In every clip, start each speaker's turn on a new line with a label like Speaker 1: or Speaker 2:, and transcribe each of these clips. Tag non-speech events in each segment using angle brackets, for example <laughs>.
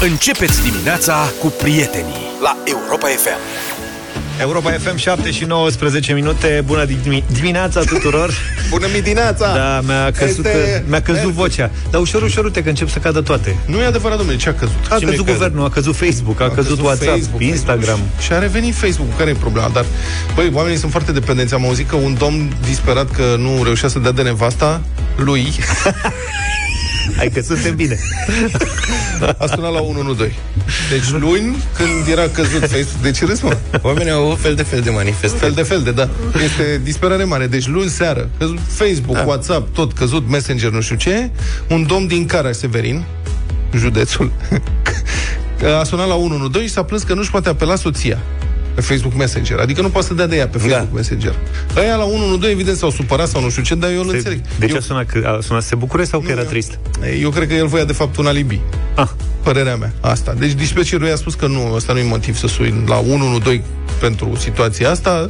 Speaker 1: Începeți dimineața cu prietenii la Europa FM.
Speaker 2: Europa FM 7 și 19 minute. Bună dimineața tuturor. <laughs>
Speaker 3: Bună dimineața.
Speaker 2: Da, mi-a căzut, este... mi-a căzut vocea. Dar ușor, ușor, uite că încep să cadă toate.
Speaker 3: Nu e adevărat, domnule, ce a căzut?
Speaker 2: A Cine căzut guvernul, a căzut Facebook A, a căzut, căzut WhatsApp, Facebook, Instagram.
Speaker 3: Și a revenit Facebook, care e problema? Dar, băi, oamenii sunt foarte dependenți. Am auzit că un domn disperat că nu reușea să dea de nevasta lui <laughs>
Speaker 2: Hai că suntem bine. <laughs>
Speaker 3: A sunat la 112. Deci luni, când era căzut Facebook, de ce râs, mă?
Speaker 2: Oamenii au fel de fel de manifest.
Speaker 3: Fel de fel de, da. Este disperare mare. Deci luni seară, căzut Facebook, da. WhatsApp, tot căzut, Messenger, nu știu ce, un domn din Cara Severin, județul, <laughs> a sunat la 112 și s-a plâns că nu-și poate apela soția pe Facebook Messenger. Adică nu poate să dea de ea pe da. Facebook da. Messenger. Aia la 112 evident s-au supărat sau nu știu ce, dar eu îl înțeleg.
Speaker 2: De ce eu... a sunat? Că, a sunat să se bucure sau că era trist?
Speaker 3: Eu cred că el voia de fapt un alibi. Ah. Părerea mea, asta. Deci dispečerul i-a spus că nu, ăsta nu e motiv să sui la 112 pentru situația asta.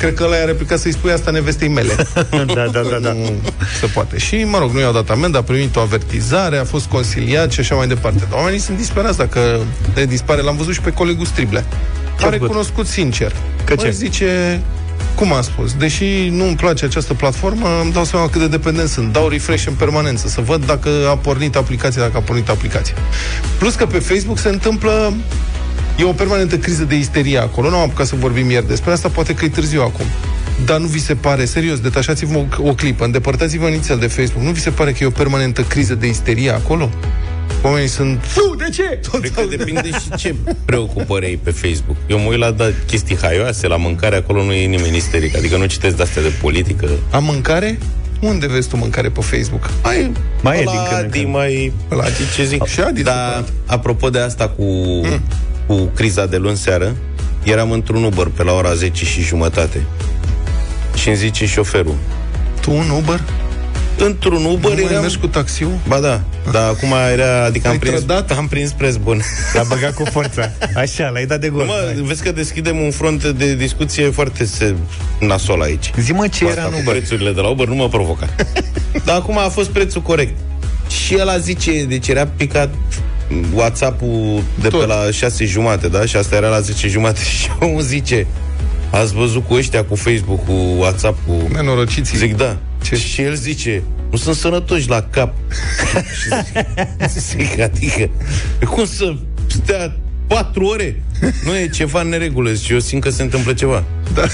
Speaker 3: Cred că ăla i-a replicat să-i spui asta nevestei mele. <laughs>
Speaker 2: da, da, da, da. Nu
Speaker 3: se poate. Și, mă rog, nu i-au dat amendă, a primit o avertizare, a fost consiliat și așa mai departe. Dar oamenii sunt disperați dacă le dispare. L-am văzut și pe colegul Strible a recunoscut sincer. Că ce? zice, cum am spus, deși nu îmi place această platformă, îmi dau seama cât de dependent sunt. Dau refresh în permanență, să văd dacă a pornit aplicația, dacă a pornit aplicația. Plus că pe Facebook se întâmplă E o permanentă criză de isterie acolo. Nu am apucat să vorbim ieri despre asta, poate că e târziu acum. Dar nu vi se pare, serios, detașați-vă o, o clipă, îndepărtați-vă inițial de Facebook. Nu vi se pare că e o permanentă criză de isterie acolo? Oamenii sunt...
Speaker 2: Fu, de ce?
Speaker 4: Cred că depinde și ce preocupări ai pe Facebook. Eu mă uit la da, chestii haioase, la mâncare, acolo nu e nimeni isteric. Adică nu citesc de-astea de politică.
Speaker 3: A mâncare? Unde vezi tu mâncare pe Facebook?
Speaker 4: Mai, mai e din când Adi, mai...
Speaker 3: La Adi, ce zic? Și Adi,
Speaker 4: da, apropo de asta cu, mm. cu criza de luni seară, eram într-un Uber pe la ora 10 și jumătate. Și îmi zice șoferul.
Speaker 3: Tu un Uber?
Speaker 4: Într-un Uber
Speaker 3: nu eram... mergi cu taxiul?
Speaker 4: Ba da, dar acum era, adică am prins, trădat? am prins preț bun. <laughs>
Speaker 2: L-a băgat cu forța. Așa, l-ai dat de gol.
Speaker 4: Mă, vezi că deschidem un front de discuție foarte se... nasol aici.
Speaker 2: Zi mă ce era în Uber.
Speaker 4: Prețurile de la Uber nu mă provoca. <laughs> dar acum a fost prețul corect. Și el a zice, deci era picat WhatsApp-ul de Tot. pe la 6 jumate, da? Și asta era la 10 jumate <laughs> și omul zice Ați văzut cu ăștia, cu Facebook, cu WhatsApp, cu...
Speaker 3: Nenorociții.
Speaker 4: Zic, da. Ce? Și el zice, nu sunt sănătoși la cap. <laughs> și zic, adică, cum să stea patru ore? Nu e ceva în neregulă. Zice, eu simt că se întâmplă ceva. Da.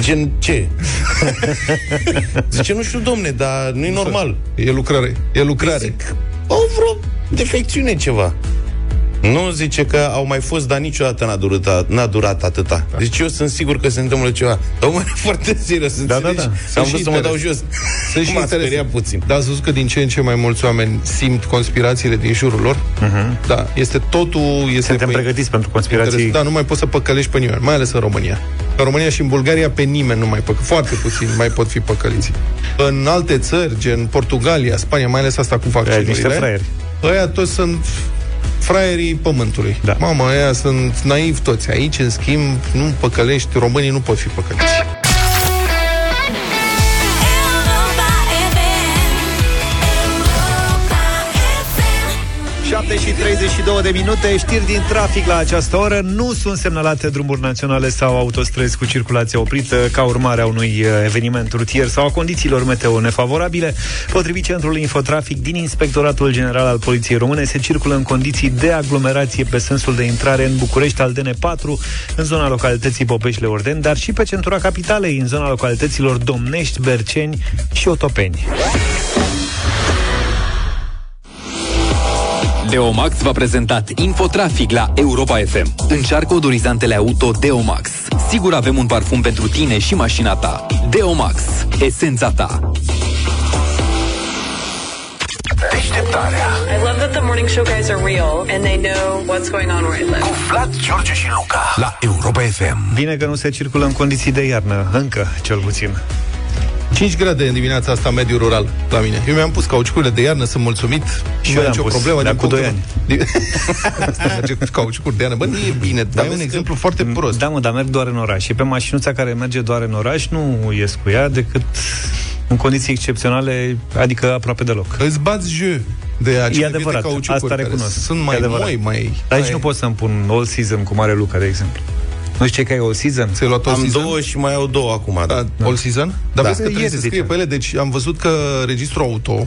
Speaker 4: Zice, ce? <laughs> Zice, nu știu, domne, dar nu e normal.
Speaker 3: E lucrare. E lucrare.
Speaker 4: Zic, au vreo defecțiune ceva. Nu zice că au mai fost, dar niciodată n-a durat, n-a durat atâta. Da. Deci eu sunt sigur că se întâmplă ceva. Dar mă <laughs> foarte serios. Da, da, da. Am vrut să mă dau jos. <laughs> Sunt și <laughs> speriat puțin.
Speaker 3: Dar ați văzut că din ce în ce mai mulți oameni simt conspirațiile din jurul lor? Uh-huh. Da, este totul... Este
Speaker 2: Suntem pe... pregătiți pentru conspirații. Interes.
Speaker 3: Da, nu mai poți să păcălești pe nimeni, mai ales în România. În România și în Bulgaria pe nimeni nu mai păcă. Foarte puțin mai pot fi păcăliți. În alte țări, gen Portugalia, Spania, mai ales asta cu vaccinurile. Niște fraieri. Ăia toți sunt fraierii pământului. Da. Mama, aia sunt naivi toți. Aici, în schimb, nu păcălești, românii nu pot fi păcăliți.
Speaker 2: 7 și 32 de minute, știri din trafic la această oră. Nu sunt semnalate drumuri naționale sau autostrăzi cu circulație oprită ca urmare a unui uh, eveniment rutier sau a condițiilor meteo nefavorabile. Potrivit Centrului Infotrafic din Inspectoratul General al Poliției Române, se circulă în condiții de aglomerație pe sensul de intrare în București al DN4, în zona localității Popeșle Orden, dar și pe centura capitalei, în zona localităților Domnești, Berceni și Otopeni.
Speaker 1: Deomax v-a prezentat Infotrafic la Europa FM. Încearcă odorizantele auto Deomax. Sigur avem un parfum pentru tine și mașina ta. Deomax. Esența ta.
Speaker 5: Deșteptarea I love that the morning show guys are real and they know what's going on where I live.
Speaker 1: Cu Vlad, George și Luca la Europa FM.
Speaker 2: Bine că nu se circulă în condiții de iarnă, încă, cel puțin.
Speaker 3: 5 grade în dimineața asta mediu rural la mine. Eu mi-am pus cauciucurile de iarnă, sunt mulțumit și nu am nicio problemă.
Speaker 2: Dar cu 2 ani. <laughs>
Speaker 3: Asta merge cu cauciucuri de iarnă. Bă, nu e bine, dar e un exemplu foarte prost.
Speaker 2: Da, mă, dar merg doar în oraș. Și pe mașinuța care merge doar în oraș nu ies cu ea decât în condiții excepționale, adică aproape deloc.
Speaker 3: Îți bați jeu. de acele
Speaker 2: E adevărat, asta recunosc.
Speaker 3: Sunt mai moi, mai...
Speaker 2: Dar aici nu pot să-mi pun all season cu mare Luca, de exemplu. Nu știu ce că e all season?
Speaker 3: Ți-ai luat all
Speaker 4: Am
Speaker 3: season?
Speaker 4: două și mai au două acum. Da.
Speaker 3: Da, all season? Dar
Speaker 4: Da.
Speaker 3: vezi că trebuie
Speaker 2: Ieri
Speaker 3: să scrie
Speaker 2: ziceam.
Speaker 3: pe ele. Deci am văzut că registrul auto,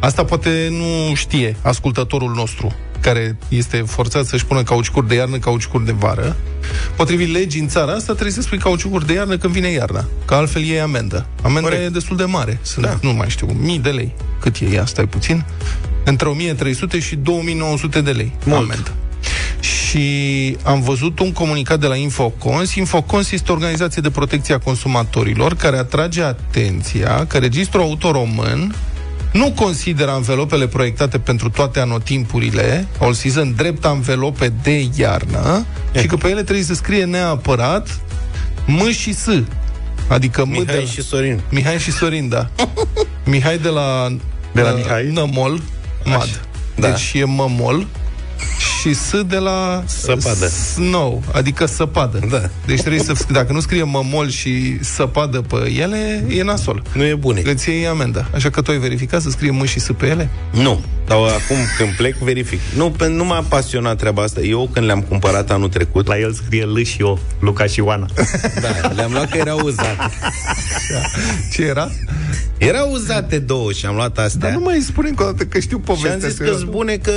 Speaker 3: asta poate nu știe ascultătorul nostru, care este forțat să-și pună cauciucuri de iarnă, cauciucuri de vară. Potrivit legii în țara asta, trebuie să spui cauciucuri de iarnă când vine iarna. Că altfel e amendă. Amenda
Speaker 4: Corect.
Speaker 3: e destul de mare. Sunt,
Speaker 4: Da.
Speaker 3: nu mai știu, mii de lei. Cât e ea? Stai puțin. Între 1300 și 2900 de lei.
Speaker 2: Mult.
Speaker 3: Amendă. Și am văzut un comunicat de la Infocons. Infocons este o organizație de protecție a consumatorilor care atrage atenția că registrul auto român nu consideră anvelopele proiectate pentru toate anotimpurile, all season, drept anvelope de iarnă, și că pe ele trebuie să scrie neapărat M și S. Adică M de
Speaker 4: Mihai
Speaker 3: la...
Speaker 4: și Sorin.
Speaker 3: Mihai și Sorin, da. Mihai de la,
Speaker 2: De la
Speaker 3: uh,
Speaker 2: Mihai?
Speaker 3: Nămol, Mad.
Speaker 4: Da.
Speaker 3: Deci e Mămol și S de la
Speaker 4: Săpadă.
Speaker 3: Snow, adică săpadă.
Speaker 4: Da.
Speaker 3: Deci trebuie să, dacă nu scrie mămol și săpadă pe ele, e nasol.
Speaker 4: Nu e bune.
Speaker 3: Îți iei amenda. Așa că tu ai verificat să scrie mâ și S pe ele?
Speaker 4: Nu. Dar acum când plec, verific. Nu, pe, nu m-a pasionat treaba asta. Eu când le-am cumpărat anul trecut,
Speaker 2: La el scrie L și O, Luca și Oana.
Speaker 4: da, le-am luat că erau uzate.
Speaker 3: Ce era?
Speaker 4: Erau uzate două și am luat astea.
Speaker 3: Dar nu mai spune încă o dată că știu
Speaker 4: Și am
Speaker 3: povestea.
Speaker 4: zis
Speaker 3: asta.
Speaker 4: că bune că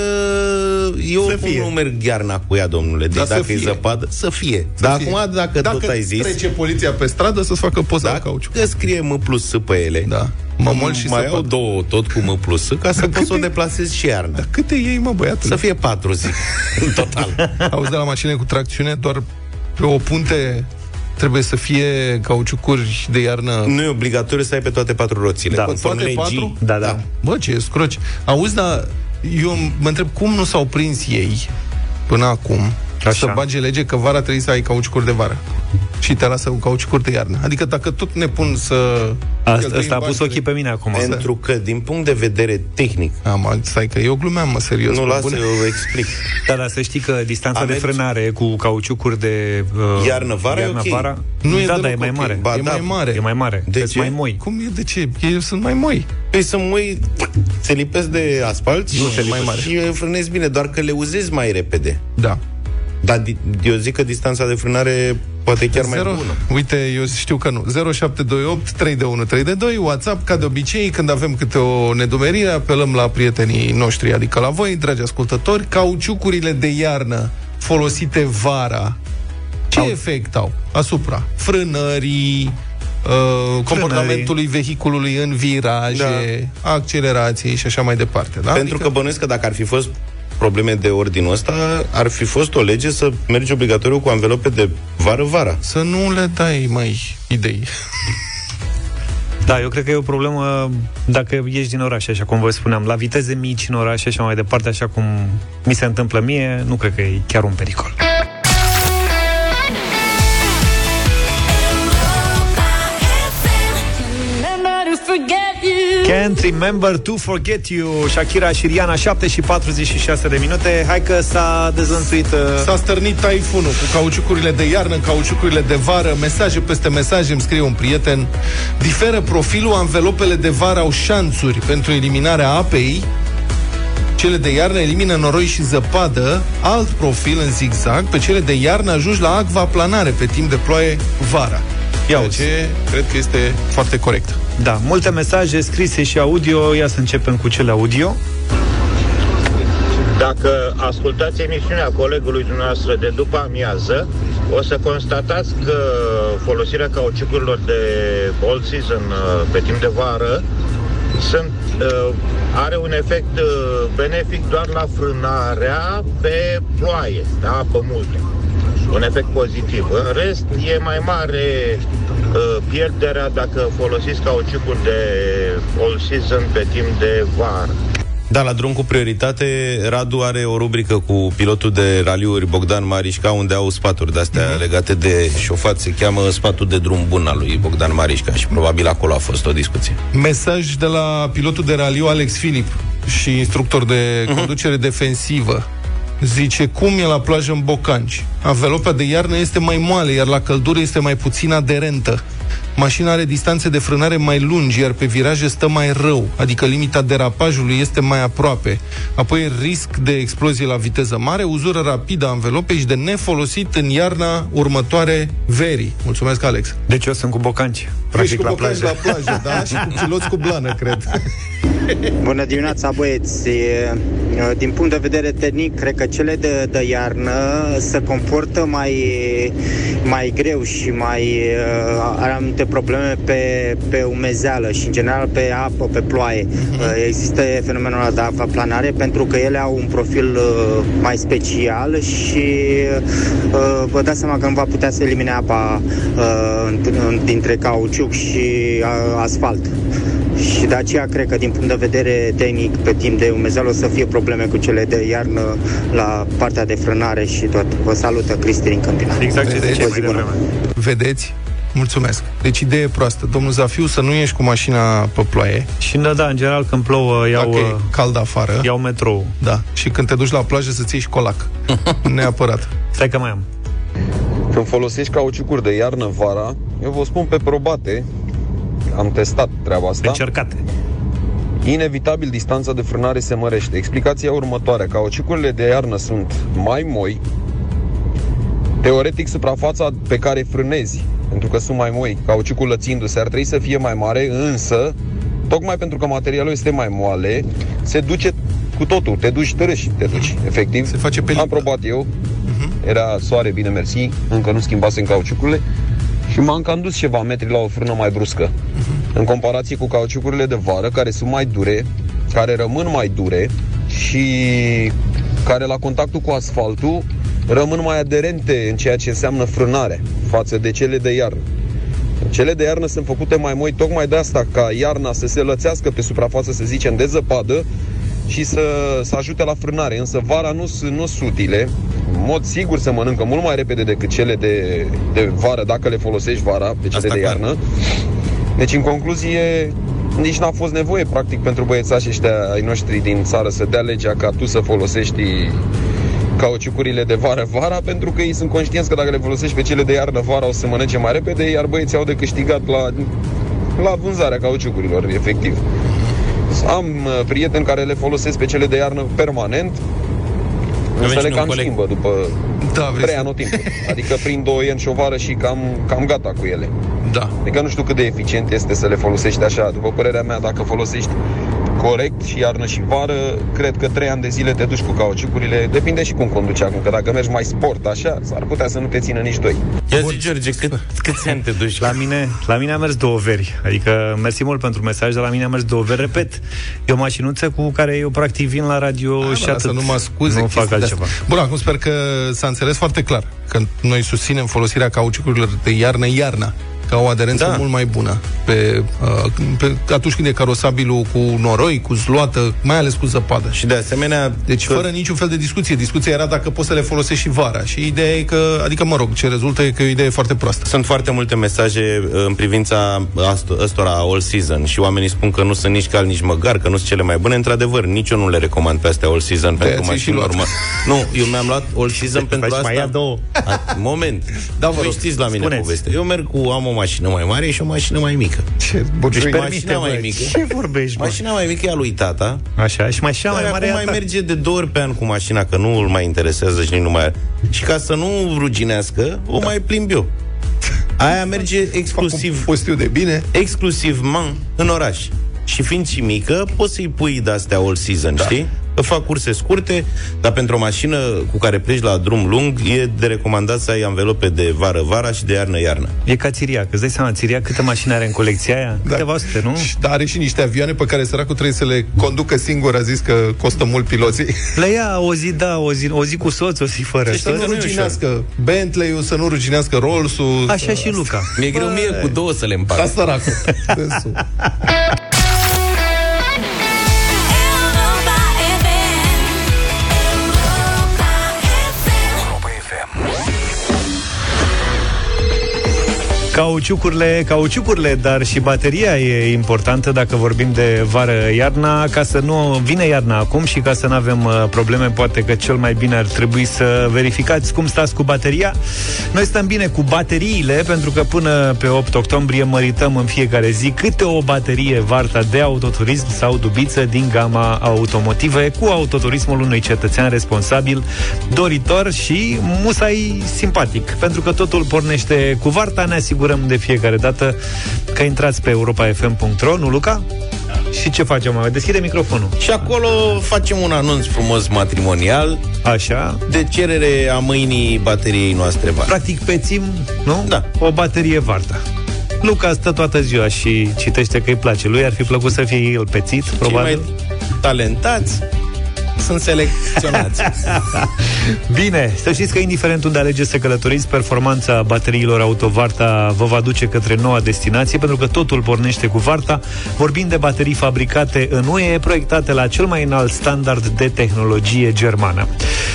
Speaker 4: eu
Speaker 2: Să
Speaker 4: oricum
Speaker 2: fie.
Speaker 4: nu merg iarna cu ea, domnule. Deci
Speaker 3: Dar să
Speaker 4: dacă e
Speaker 3: fie.
Speaker 4: zăpadă, să fie.
Speaker 3: Să
Speaker 4: Dar
Speaker 3: fie.
Speaker 4: acum, dacă,
Speaker 3: dacă
Speaker 4: tot ai zis,
Speaker 3: trece poliția pe stradă să-ți facă poza
Speaker 4: dacă
Speaker 3: cu cauciuc.
Speaker 4: scrie M plus S pe ele,
Speaker 3: Da. Mămol și
Speaker 4: mai
Speaker 3: săpadă.
Speaker 4: au două tot cu M plus S ca să pot să o deplasez și iarna.
Speaker 3: Dar câte iei, mă, băiatul?
Speaker 4: Să fie patru, zic, <laughs> în total.
Speaker 3: Auzi de la mașinile cu tracțiune, doar pe o punte trebuie să fie cauciucuri de iarnă.
Speaker 4: Nu e obligatoriu să ai pe toate patru roțile.
Speaker 2: Da.
Speaker 4: Conform
Speaker 3: Toate
Speaker 4: legii.
Speaker 3: patru?
Speaker 2: Da, da.
Speaker 3: Bă, ce scroci. Auzi, dar eu mă întreb cum nu s-au prins ei până acum
Speaker 2: Așa.
Speaker 3: să bage lege că vara trebuie să ai cauciucuri de vară și te lasă cu cauciucuri de iarnă. Adică dacă tot ne pun să...
Speaker 2: Asta,
Speaker 3: cheltuim
Speaker 2: asta a pus
Speaker 3: bani
Speaker 2: ochii pe mine acum.
Speaker 4: Pentru că, din punct de vedere tehnic,
Speaker 3: Am, stai că eu glumeam, mă, serios.
Speaker 4: nu
Speaker 3: mă,
Speaker 4: lasă,
Speaker 3: bune.
Speaker 4: eu explic. <laughs>
Speaker 2: Da, dar să știi că distanța
Speaker 4: A
Speaker 2: de
Speaker 4: mers-
Speaker 2: frânare cu cauciucuri de uh,
Speaker 4: Iarnă-vara e ok.
Speaker 2: vara,
Speaker 3: Nu e
Speaker 2: da,
Speaker 3: deloc
Speaker 2: da, e mai
Speaker 3: ok.
Speaker 2: mare.
Speaker 4: Ba
Speaker 3: e
Speaker 4: da,
Speaker 3: mai mare.
Speaker 2: E mai mare.
Speaker 4: De
Speaker 2: Că-s
Speaker 4: ce?
Speaker 2: mai moi.
Speaker 3: Cum e? De ce? Ei sunt mai moi.
Speaker 4: Păi să mui, se lipesc de asfalt și,
Speaker 3: Nu, se mai mare.
Speaker 4: și frânezi bine, doar că le uzezi mai repede.
Speaker 3: Da.
Speaker 4: Dar di- eu zic că distanța de frânare poate e chiar mai
Speaker 3: Zero-
Speaker 4: bună.
Speaker 3: Uite, eu știu că nu. 0728 3 de 1 3 de 2 WhatsApp, ca de obicei, când avem câte o nedumerire, apelăm la prietenii noștri, adică la voi, dragi ascultători, cauciucurile de iarnă folosite vara, ce
Speaker 2: Au.
Speaker 3: efect au asupra frânării, uh, comportamentului vehiculului în viraje, accelerației și așa mai departe. Da?
Speaker 4: Pentru că bănuiesc că dacă ar fi fost probleme de ordinul ăsta, ar fi fost o lege să mergi obligatoriu cu anvelope de vară-vara.
Speaker 3: Să nu le dai mai idei.
Speaker 2: Da, eu cred că e o problemă dacă ieși din oraș, așa cum vă spuneam, la viteze mici în oraș și așa mai departe, așa cum mi se întâmplă mie, nu cred că e chiar un pericol. Can't remember to forget you Shakira și Rihanna 7 și 46 de minute Hai că s-a dezvănțuit uh,
Speaker 3: S-a stărnit taifunul cu cauciucurile de iarnă, cauciucurile de vară, mesaje peste mesaje, îmi scrie un prieten. Diferă profilul, anvelopele de vară au șanțuri pentru eliminarea apei, cele de iarnă elimină noroi și zăpadă, alt profil în zigzag, pe cele de iarnă ajungi la acvaplanare pe timp de ploaie vara.
Speaker 2: Ia
Speaker 3: Ceea
Speaker 2: uzi.
Speaker 3: ce cred că este foarte corect.
Speaker 2: Da, multe mesaje scrise și audio Ia să începem cu cele audio
Speaker 6: Dacă ascultați emisiunea colegului dumneavoastră de după amiază, o să constatați că folosirea cauciucurilor de all season uh, pe timp de vară sunt, uh, are un efect uh, benefic doar la frânarea pe ploaie, pe apă multă. Un efect pozitiv. În rest, e mai mare uh, pierderea dacă folosiți cauciucuri de all season pe timp de vară.
Speaker 4: Da, la drum cu prioritate, Radu are o rubrică cu pilotul de raliuri Bogdan Marișca, unde au sfaturi de-astea
Speaker 3: Mhm.
Speaker 4: legate de șofat. Se cheamă sfatul de drum bun al lui Bogdan Marișca și probabil acolo a fost o discuție.
Speaker 3: Mesaj de la pilotul de raliu Alex Filip și instructor de conducere defensivă. Zice, cum e la plajă în Bocanci? Anvelopa de iarnă este mai moale, iar la căldură este mai puțin aderentă. Mașina are distanțe de frânare mai lungi, iar pe viraje stă mai rău, adică limita derapajului este mai aproape. Apoi risc de explozie la viteză mare, uzură rapidă a învelopei și de nefolosit în iarna următoare verii. Mulțumesc, Alex.
Speaker 2: Deci eu sunt cu bocanci.
Speaker 3: Practic la plajă. la plajă, da? <laughs> și cu piloți cu blană, cred.
Speaker 7: Bună dimineața, băieți! Din punct de vedere tehnic, cred că cele de, de iarnă se comportă mai, mai greu și mai are anumite probleme pe, pe umezeală și, în general, pe apă, pe ploaie. Uh-huh. Există fenomenul ăla de aquaplanare pentru că ele au un profil mai special și vă dați seama că nu va putea să elimine apa dintre cauciuc și asfalt. Și de aceea cred că din punct de vedere tehnic pe timp de umezeală o să fie probleme cu cele de iarnă la partea de frânare și tot. Vă salută Cristi din Câmpina.
Speaker 2: Exact ce ziceai mai devreme.
Speaker 3: Vedeți? Mulțumesc. Deci idee proastă. Domnul Zafiu, să nu ieși cu mașina pe ploaie.
Speaker 2: Și da, da, în general când plouă iau... Dacă e
Speaker 3: cald afară.
Speaker 2: Iau metrou.
Speaker 3: Da. Și când te duci la plajă să-ți iei colac. <laughs> Neapărat.
Speaker 2: Stai că mai am.
Speaker 8: Când folosești cauciucuri de iarnă vara, eu vă spun pe probate, am testat treaba asta.
Speaker 2: Încercate.
Speaker 8: Inevitabil distanța de frânare se mărește. Explicația următoare. Cauciucurile de iarnă sunt mai moi, teoretic suprafața pe care frânezi, pentru că sunt mai moi, cauciucul lățindu-se, ar trebui să fie mai mare, însă, tocmai pentru că materialul este mai moale, se duce cu totul, te duci târâși, te duci, efectiv.
Speaker 3: Se face película.
Speaker 8: Am probat eu, uh-huh. era soare, bine mersi, încă nu schimbasem cauciucurile, și m-am cam dus ceva metri la o frână mai bruscă. Uh-huh. În comparație cu cauciucurile de vară, care sunt mai dure, care rămân mai dure și care la contactul cu asfaltul rămân mai aderente în ceea ce înseamnă frânare față de cele de iarnă. Cele de iarnă sunt făcute mai moi tocmai de asta, ca iarna să se lățească pe suprafață, să zicem, de zăpadă și să, să ajute la frânare. Însă vara nu sunt nu utile, în mod sigur se mănâncă mult mai repede decât cele de, de vară, dacă le folosești vara, pe cele Asta de iarnă. Clar. Deci, în concluzie, nici n-a fost nevoie, practic, pentru băiețașii ăștia ai noștri din țară să dea legea ca tu să folosești cauciucurile de vară vara, pentru că ei sunt conștienți că dacă le folosești pe cele de iarnă vara o să mănânce mai repede, iar băieții au de câștigat la, la vânzarea cauciucurilor, efectiv. Am uh, prieteni care le folosesc pe cele de iarnă permanent, Însă le cam coleg. schimbă după da, 3 anotimp. Adică prin 2 ani și o vară și cam, cam gata cu ele.
Speaker 3: Da.
Speaker 8: Adică nu știu cât de eficient este să le folosești așa. După părerea mea, dacă folosești corect și iarnă și vară, cred că 3 ani de zile te duci cu cauciucurile. Depinde și cum conduci acum, că dacă mergi mai sport așa, s-ar putea să nu te țină nici doi.
Speaker 4: Ia zi, George, cât, câți ani te duci?
Speaker 2: La mine, la mine a mers două veri. Adică, mersi mult pentru mesaj, dar la mine a mers două veri. Repet, e o mașinuță cu care eu practic vin la radio a, și da, atât. Să
Speaker 3: nu mă scuze.
Speaker 2: Nu fac altceva.
Speaker 3: Bun, acum sper că s-a înțeles foarte clar că noi susținem folosirea cauciucurilor de iarnă-iarna ca o aderență da. mult mai bună pe, uh, pe, atunci când e carosabilul cu noroi, cu zloată, mai ales cu zăpadă.
Speaker 4: Și de asemenea...
Speaker 3: Deci că... fără niciun fel de discuție. Discuția era dacă poți să le folosești și vara. Și ideea e că, adică mă rog, ce rezultă e că e o idee foarte proastă.
Speaker 4: Sunt foarte multe mesaje uh, în privința ăstora all season și oamenii spun că nu sunt nici cal, nici măgar, că nu sunt cele mai bune. Într-adevăr, nici eu nu le recomand pe astea all season
Speaker 3: de pentru mașini urmă. <laughs>
Speaker 4: Nu, eu mi-am luat all season pentru asta.
Speaker 2: Mai ia două.
Speaker 4: A, moment. Da, vă știți la mine Spuneți. poveste. Eu merg cu am o mașină mai mare și o mașină mai mică.
Speaker 3: Ce
Speaker 4: deci mașina mai mică.
Speaker 2: Ce vorbești,
Speaker 4: mă? Mașina mai mică e a lui tata.
Speaker 2: Așa, și mașina mai mare
Speaker 4: mai merge de două ori pe an cu mașina, că nu îl mai interesează și nu mai... Și ca să nu ruginească, o da. mai plimb eu. Aia merge exclusiv...
Speaker 3: Postiu de bine.
Speaker 4: Exclusiv, man, în oraș. Și fiind și mică, poți să-i pui de-astea all season, da. știi? Fac curse scurte, dar pentru o mașină cu care pleci la drum lung, e de recomandat să ai anvelope de vară-vara și de iarnă-iarnă.
Speaker 2: E ca Țiria, că îți dai seama, Țiria câte mașini are în colecția aia? Da. Câteva sute, nu?
Speaker 3: Dar are și niște avioane pe care săracul trebuie să le conducă singur, a zis că costă mult piloții. <laughs>
Speaker 2: Le ia o zi, da, o zi, o zi cu soț, o zi fără.
Speaker 3: Și să nu ruginească Bentley-ul, să nu ruginească Rolls-ul.
Speaker 2: Așa și Luca.
Speaker 4: Mi-e greu mie cu două să le împart.
Speaker 3: Da, săracul. <laughs>
Speaker 2: Cauciucurile, cauciucurile, dar și bateria e importantă dacă vorbim de vară-iarna, ca să nu vine iarna acum și ca să nu avem uh, probleme, poate că cel mai bine ar trebui să verificați cum stați cu bateria. Noi stăm bine cu bateriile, pentru că până pe 8 octombrie mărităm în fiecare zi câte o baterie Varta de autoturism sau dubiță din gama automotive cu autoturismul unui cetățean responsabil, doritor și musai simpatic. Pentru că totul pornește cu Varta, ne asigurăm asigurăm de fiecare dată că intrați pe europafm.ro, nu, Luca? Și ce facem? Mai deschide microfonul.
Speaker 4: Și acolo facem un anunț frumos matrimonial.
Speaker 2: Așa.
Speaker 4: De cerere a mâinii bateriei noastre Varta.
Speaker 2: Practic pețim, nu?
Speaker 4: Da.
Speaker 2: O baterie Varta. Luca stă toată ziua și citește că îi place. Lui ar fi plăcut să fie el pețit,
Speaker 4: Cei
Speaker 2: probabil.
Speaker 4: mai talentați sunt selecționați. <laughs>
Speaker 2: Bine, să știți că indiferent unde alegeți să călătoriți, performanța bateriilor Autovarta vă va duce către noua destinație, pentru că totul pornește cu Varta. Vorbim de baterii fabricate în UE, proiectate la cel mai înalt standard de tehnologie germană.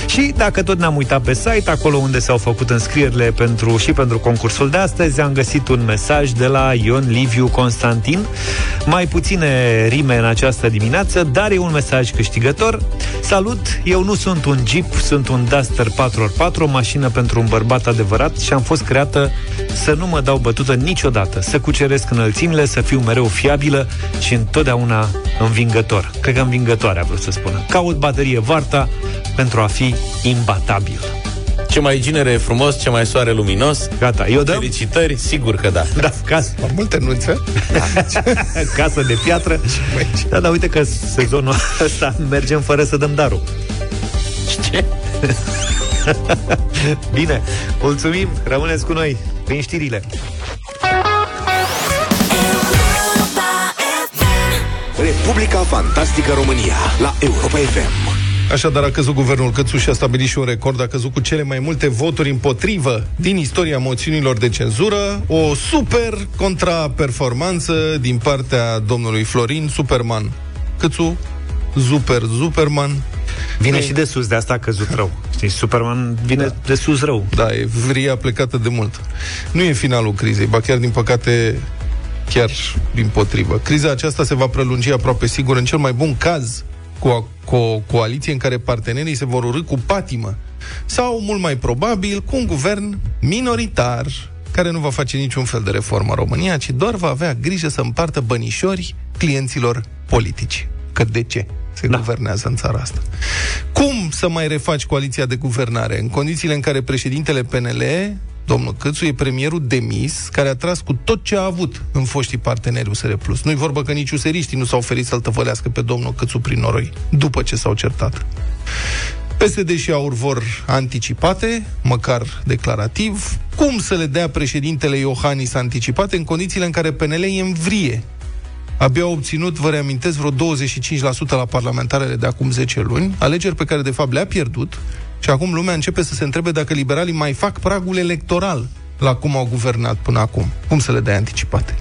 Speaker 2: Și dacă tot ne-am uitat pe site, acolo unde s-au făcut înscrierile pentru, și pentru concursul de astăzi, am găsit un mesaj de la Ion Liviu Constantin. Mai puține rime în această dimineață, dar e un mesaj câștigător. Salut, eu nu sunt un Jeep, sunt un Duster 4x4, o mașină pentru un bărbat adevărat și am fost creată să nu mă dau bătută niciodată, să cuceresc înălțimile, să fiu mereu fiabilă și întotdeauna învingător. Cred că învingătoare a vrut să spună. Caut baterie Varta pentru a fi imbatabil.
Speaker 4: Ce mai ginere frumos, ce mai soare luminos.
Speaker 2: Gata, eu dăm?
Speaker 4: Felicitări, sigur că da.
Speaker 2: Da, casă,
Speaker 3: Am multe nuțe. <laughs>
Speaker 2: casă de piatră. Da, dar uite că sezonul ăsta mergem fără să dăm darul.
Speaker 4: Ce? <laughs>
Speaker 2: Bine, mulțumim, rămâneți cu noi prin știrile.
Speaker 9: Republica Fantastică România la Europa FM.
Speaker 3: Așadar a căzut guvernul Cățu și a stabilit și un record, a căzut cu cele mai multe voturi împotrivă din istoria moțiunilor de cenzură, o super contraperformanță din partea domnului Florin Superman. Cățu, super, Superman.
Speaker 2: Vine
Speaker 3: Nu-
Speaker 2: și de sus, de asta a căzut rău. Știi, Superman vine da. de sus rău.
Speaker 3: Da, e vria plecată de mult. Nu e finalul crizei, ba chiar din păcate chiar din potrivă. Criza aceasta se va prelungi aproape sigur în cel mai bun caz cu o, cu o coaliție în care partenerii se vor urâ cu patimă sau, mult mai probabil, cu un guvern minoritar care nu va face niciun fel de reformă în România, ci doar va avea grijă să împartă bănișori clienților politici. Că de ce se da. guvernează în țara asta? Cum să mai refaci coaliția de guvernare în condițiile în care președintele PNL, domnul Câțu, e premierul demis, care a tras cu tot ce a avut în foștii parteneri USR+. Nu-i vorba că nici useriștii nu s-au oferit să-l tăvălească pe domnul Câțu prin noroi, după ce s-au certat. PSD și AUR vor anticipate, măcar declarativ, cum să le dea președintele Iohannis anticipate în condițiile în care PNL e în vrie. Abia au obținut, vă reamintesc, vreo 25% la parlamentarele de acum 10 luni, alegeri pe care de fapt le-a pierdut și acum lumea începe să se întrebe dacă liberalii mai fac pragul electoral la cum au guvernat până acum. Cum să le dea anticipate?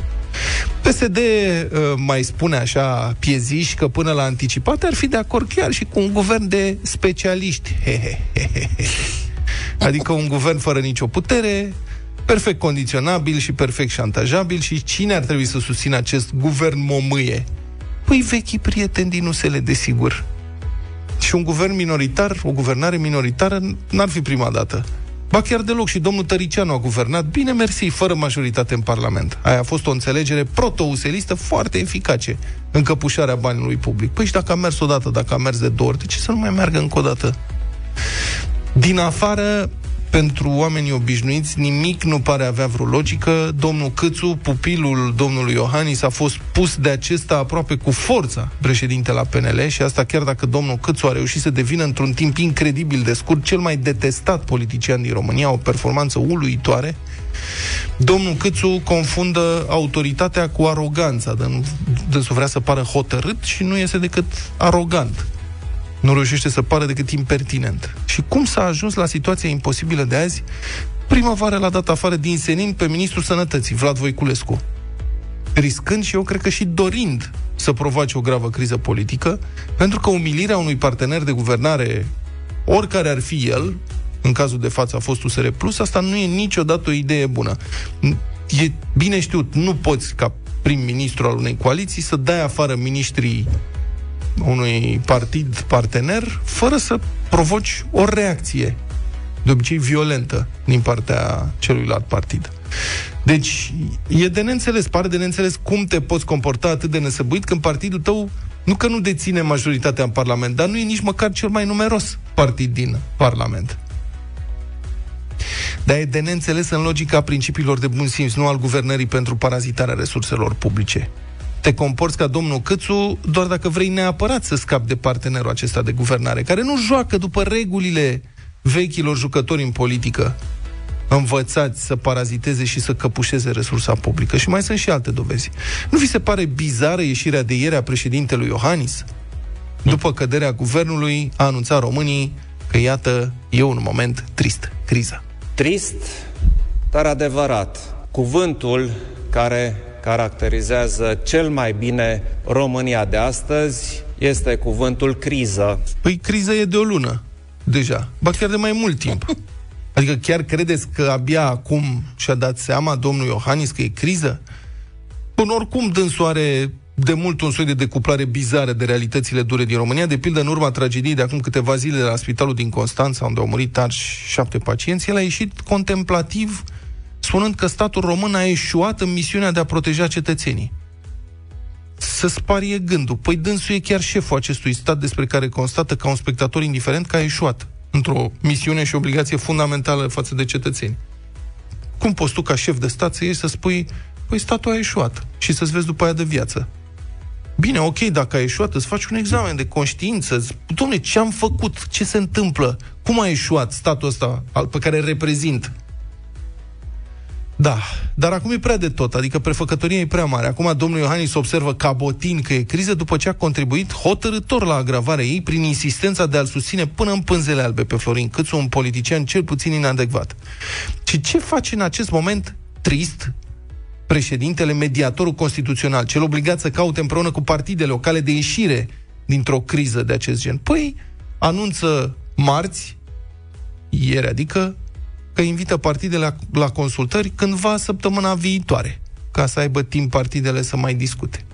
Speaker 3: PSD uh, mai spune așa pieziși că până la anticipate ar fi de acord chiar și cu un guvern de specialiști. He, he, he, he, he. Adică un guvern fără nicio putere, perfect condiționabil și perfect șantajabil și cine ar trebui să susțină acest guvern momâie? Păi vechi prieteni din USL, desigur. Și un guvern minoritar, o guvernare minoritară, n-ar fi prima dată. Ba chiar deloc și domnul Tăricianu a guvernat, bine mersi, fără majoritate în Parlament. Aia a fost o înțelegere proto-uselistă foarte eficace în căpușarea banului public. Păi și dacă a mers odată, dacă a mers de două ori, de ce să nu mai meargă încă o dată? Din afară, pentru oamenii obișnuiți, nimic nu pare avea vreo logică. Domnul Câțu, pupilul domnului Iohannis, a fost pus de acesta aproape cu forța președinte la PNL și asta chiar dacă domnul Câțu a reușit să devină într-un timp incredibil de scurt cel mai detestat politician din România, o performanță uluitoare. Domnul Câțu confundă autoritatea cu aroganța. Dânsul vrea să pară hotărât și nu este decât arogant nu reușește să pară decât impertinent. Și cum s-a ajuns la situația imposibilă de azi? Primăvară l-a dat afară din senin pe ministrul sănătății, Vlad Voiculescu. Riscând și eu cred că și dorind să provoace o gravă criză politică, pentru că umilirea unui partener de guvernare, oricare ar fi el, în cazul de față a fost USR Plus, asta nu e niciodată o idee bună. e bine știut, nu poți ca prim-ministru al unei coaliții să dai afară ministrii unui partid partener fără să provoci o reacție, de obicei violentă, din partea celuilalt partid. Deci, e de neînțeles, pare de neînțeles cum te poți comporta atât de nesăbuit când partidul tău nu că nu deține majoritatea în Parlament, dar nu e nici măcar cel mai numeros partid din Parlament. Dar e de neînțeles în logica principiilor de bun simț, nu al guvernării pentru parazitarea resurselor publice. Te comporți ca domnul Câțu doar dacă vrei neapărat să scapi de partenerul acesta de guvernare, care nu joacă după regulile vechilor jucători în politică, învățați să paraziteze și să căpușeze resursa publică. Și mai sunt și alte dovezi. Nu vi se pare bizară ieșirea de ieri a președintelui Iohannis? După căderea guvernului, a anunțat românii că, iată, e un moment trist, criza.
Speaker 10: Trist, dar adevărat. Cuvântul care caracterizează cel mai bine România de astăzi este cuvântul criză.
Speaker 3: Păi criza e de o lună, deja, ba chiar de mai mult timp. <laughs> Adică chiar credeți că abia acum și-a dat seama domnul Iohannis că e criză? Până oricum dânsul are de mult un soi de decuplare bizară de realitățile dure din România, de pildă în urma tragediei de acum câteva zile de la spitalul din Constanța, unde au murit arși șapte pacienți, el a ieșit contemplativ spunând că statul român a eșuat în misiunea de a proteja cetățenii. Să sparie gândul. Păi dânsul e chiar șeful acestui stat despre care constată ca un spectator indiferent că a eșuat într-o misiune și obligație fundamentală față de cetățeni. Cum poți tu, ca șef de stat, să ieși să spui, păi statul a eșuat și să-ți vezi după aia de viață? Bine, ok, dacă a eșuat, îți faci un examen de conștiință. Dom'le, ce am făcut? Ce se întâmplă? Cum a eșuat statul ăsta pe care îl reprezint? Da, dar acum e prea de tot, adică prefăcătoria e prea mare. Acum domnul Iohannis observă cabotin că e criză după ce a contribuit hotărător la agravarea ei prin insistența de a-l susține până în pânzele albe pe Florin Câțu, un politician cel puțin inadecvat. Și ce face în acest moment trist președintele, mediatorul constituțional, cel obligat să caute împreună cu partidele o cale de ieșire dintr-o criză de acest gen? Păi, anunță marți, ieri, adică că invită partidele la, la consultări cândva săptămâna viitoare, ca să aibă timp partidele să mai discute.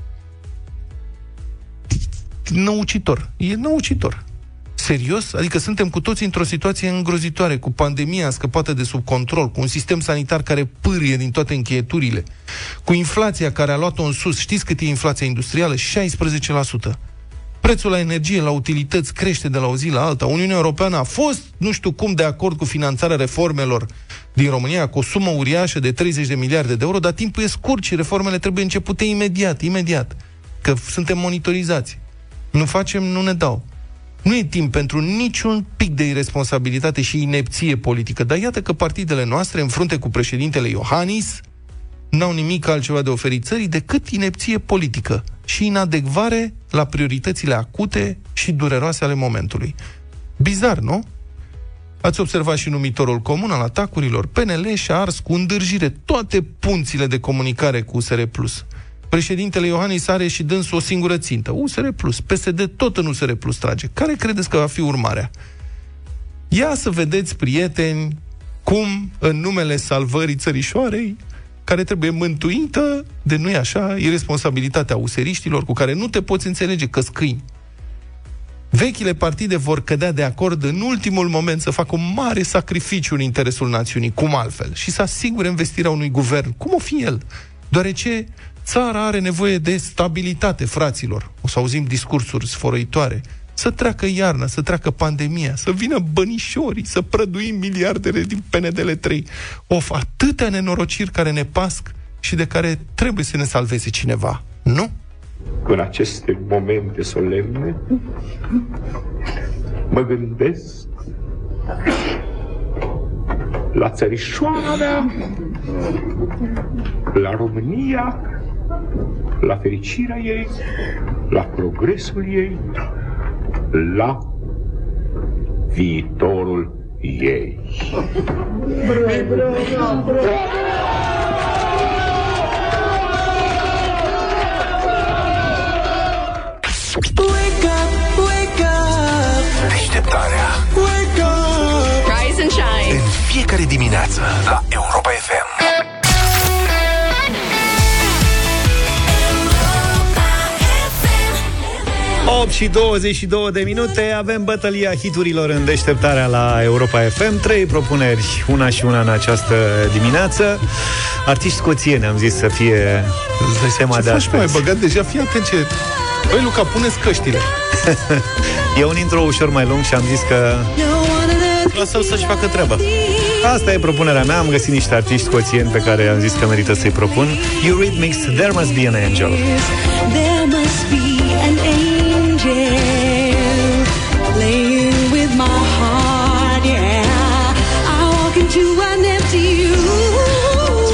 Speaker 3: Năucitor. E năucitor. Serios? Adică suntem cu toții într-o situație îngrozitoare, cu pandemia scăpată de sub control, cu un sistem sanitar care pârie din toate încheieturile, cu inflația care a luat-o în sus. Știți cât e inflația industrială? 16%. Prețul la energie, la utilități crește de la o zi la alta. Uniunea Europeană a fost, nu știu cum, de acord cu finanțarea reformelor din România, cu o sumă uriașă de 30 de miliarde de euro, dar timpul e scurt și reformele trebuie începute imediat, imediat. Că suntem monitorizați. Nu facem, nu ne dau. Nu e timp pentru niciun pic de irresponsabilitate și inepție politică, dar iată că partidele noastre, în frunte cu președintele Iohannis, n-au nimic altceva de oferit țării decât inepție politică și inadecvare la prioritățile acute și dureroase ale momentului. Bizar, nu? Ați observat și numitorul comun al atacurilor. PNL și-a ars cu îndârjire toate punțile de comunicare cu USR+. Președintele Iohannis are și dâns o singură țintă, USR+. PSD tot în USR+, trage. Care credeți că va fi urmarea? Ia să vedeți, prieteni, cum, în numele salvării țărișoarei, care trebuie mântuită de, nu-i așa, irresponsabilitatea useriștilor cu care nu te poți înțelege că scâini. Vechile partide vor cădea de acord în ultimul moment să facă un mare sacrificiu în interesul națiunii, cum altfel, și să asigure investirea unui guvern, cum o fi el, deoarece țara are nevoie de stabilitate, fraților. O să auzim discursuri sfărăitoare, să treacă iarna, să treacă pandemia, să vină bănișorii, să prăduim miliardele din PNDL 3. Of, atâtea nenorociri care ne pasc și de care trebuie să ne salveze cineva, nu?
Speaker 11: În aceste momente solemne mă gândesc la țărișoara mea, la România, la fericirea ei, la progresul ei, la viitorul ei.
Speaker 9: Wake up, wake up Deșteptarea Wake up
Speaker 5: Rise and shine.
Speaker 9: În fiecare dimineață la Europa FM
Speaker 2: 8 și 22 de minute Avem bătălia hiturilor în deșteptarea la Europa FM Trei propuneri, una și una în această dimineață Artiști scoțieni am zis să fie tema
Speaker 3: Ce
Speaker 2: de
Speaker 3: faci,
Speaker 2: astăzi
Speaker 3: mai băgat deja? Fii atent ce... Băi, Luca, puneți căștile. <laughs>
Speaker 2: E un intro ușor mai lung și am zis că
Speaker 4: Lasă-l să-și facă treaba.
Speaker 2: Asta e propunerea mea, am găsit niște artiști scoțieni pe care am zis că merită să-i propun Eurythmics, There Must Be an Angel
Speaker 12: There must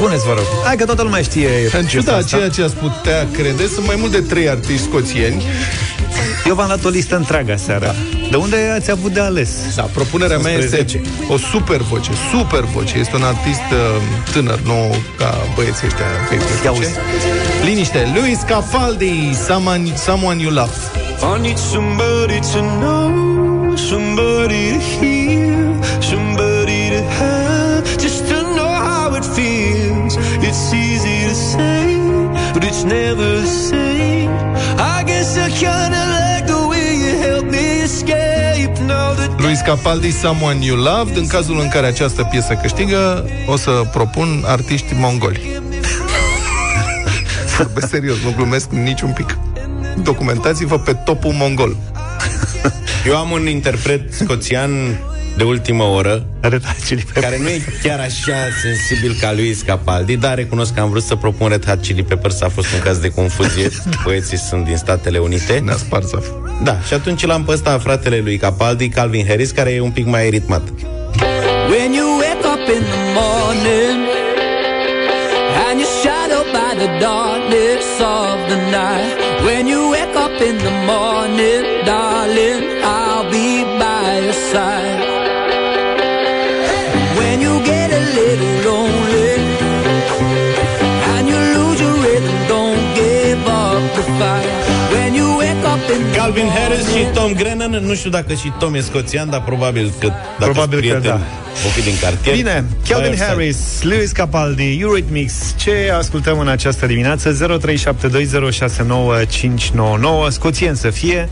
Speaker 2: Spuneți, vă rog, hai că toată lumea știe
Speaker 3: În ciuda
Speaker 2: piesa
Speaker 3: a
Speaker 2: asta.
Speaker 3: ceea ce ați putea crede, sunt mai mult de trei artiști scoțieni.
Speaker 2: Eu v-am dat o listă întreagă seara da. De unde ați avut de ales?
Speaker 3: Da, propunerea mea este
Speaker 2: 11.
Speaker 3: o super voce, super voce. Este un artist uh, tânăr, nu ca băieții ăștia pe
Speaker 2: Ia auzi.
Speaker 3: Liniște, Luis Capaldi, someone, someone You Love.
Speaker 13: I need somebody to know, somebody to hear, but it's never the same. I guess I kinda like the way you help me escape now that
Speaker 3: Luis Capaldi, Someone You Loved. În cazul în care această piesă câștigă, o să propun artiști mongoli. <laughs> Vorbesc serios, nu glumesc niciun pic. Documentați-vă pe topul mongol.
Speaker 4: Eu am un interpret scoțian de ultimă oră
Speaker 2: Red Hot Chili Peppers.
Speaker 4: care nu e chiar așa sensibil ca lui Capaldi, dar recunosc că am vrut să propun Red Hot Chili Peppers, a fost un caz de confuzie. <laughs> Băieții sunt din Statele Unite.
Speaker 3: Ne-a spart zaf.
Speaker 4: Da, și atunci l-am pe ăsta, fratele lui Capaldi, Calvin Harris, care e un pic mai ritmat.
Speaker 13: When you wake up in the morning and you're shadowed by the darkness of the night. When you wake up in the morning, darling, I'll be by your side. When you get a little lonely and you lose your rhythm, don't give up the fight. When you wake up in the
Speaker 4: Calvin Harris și Tom Grennan, nu știu dacă și Tom e scoțian, dar probabil că dacă
Speaker 2: Probabil că
Speaker 4: prieten,
Speaker 2: da.
Speaker 4: o fi din cartier.
Speaker 2: Bine, Calvin
Speaker 4: Fireside.
Speaker 2: Harris, Lewis Capaldi, Eurythmics Ce ascultăm în această dimineață? 0372069599 Scoțien să fie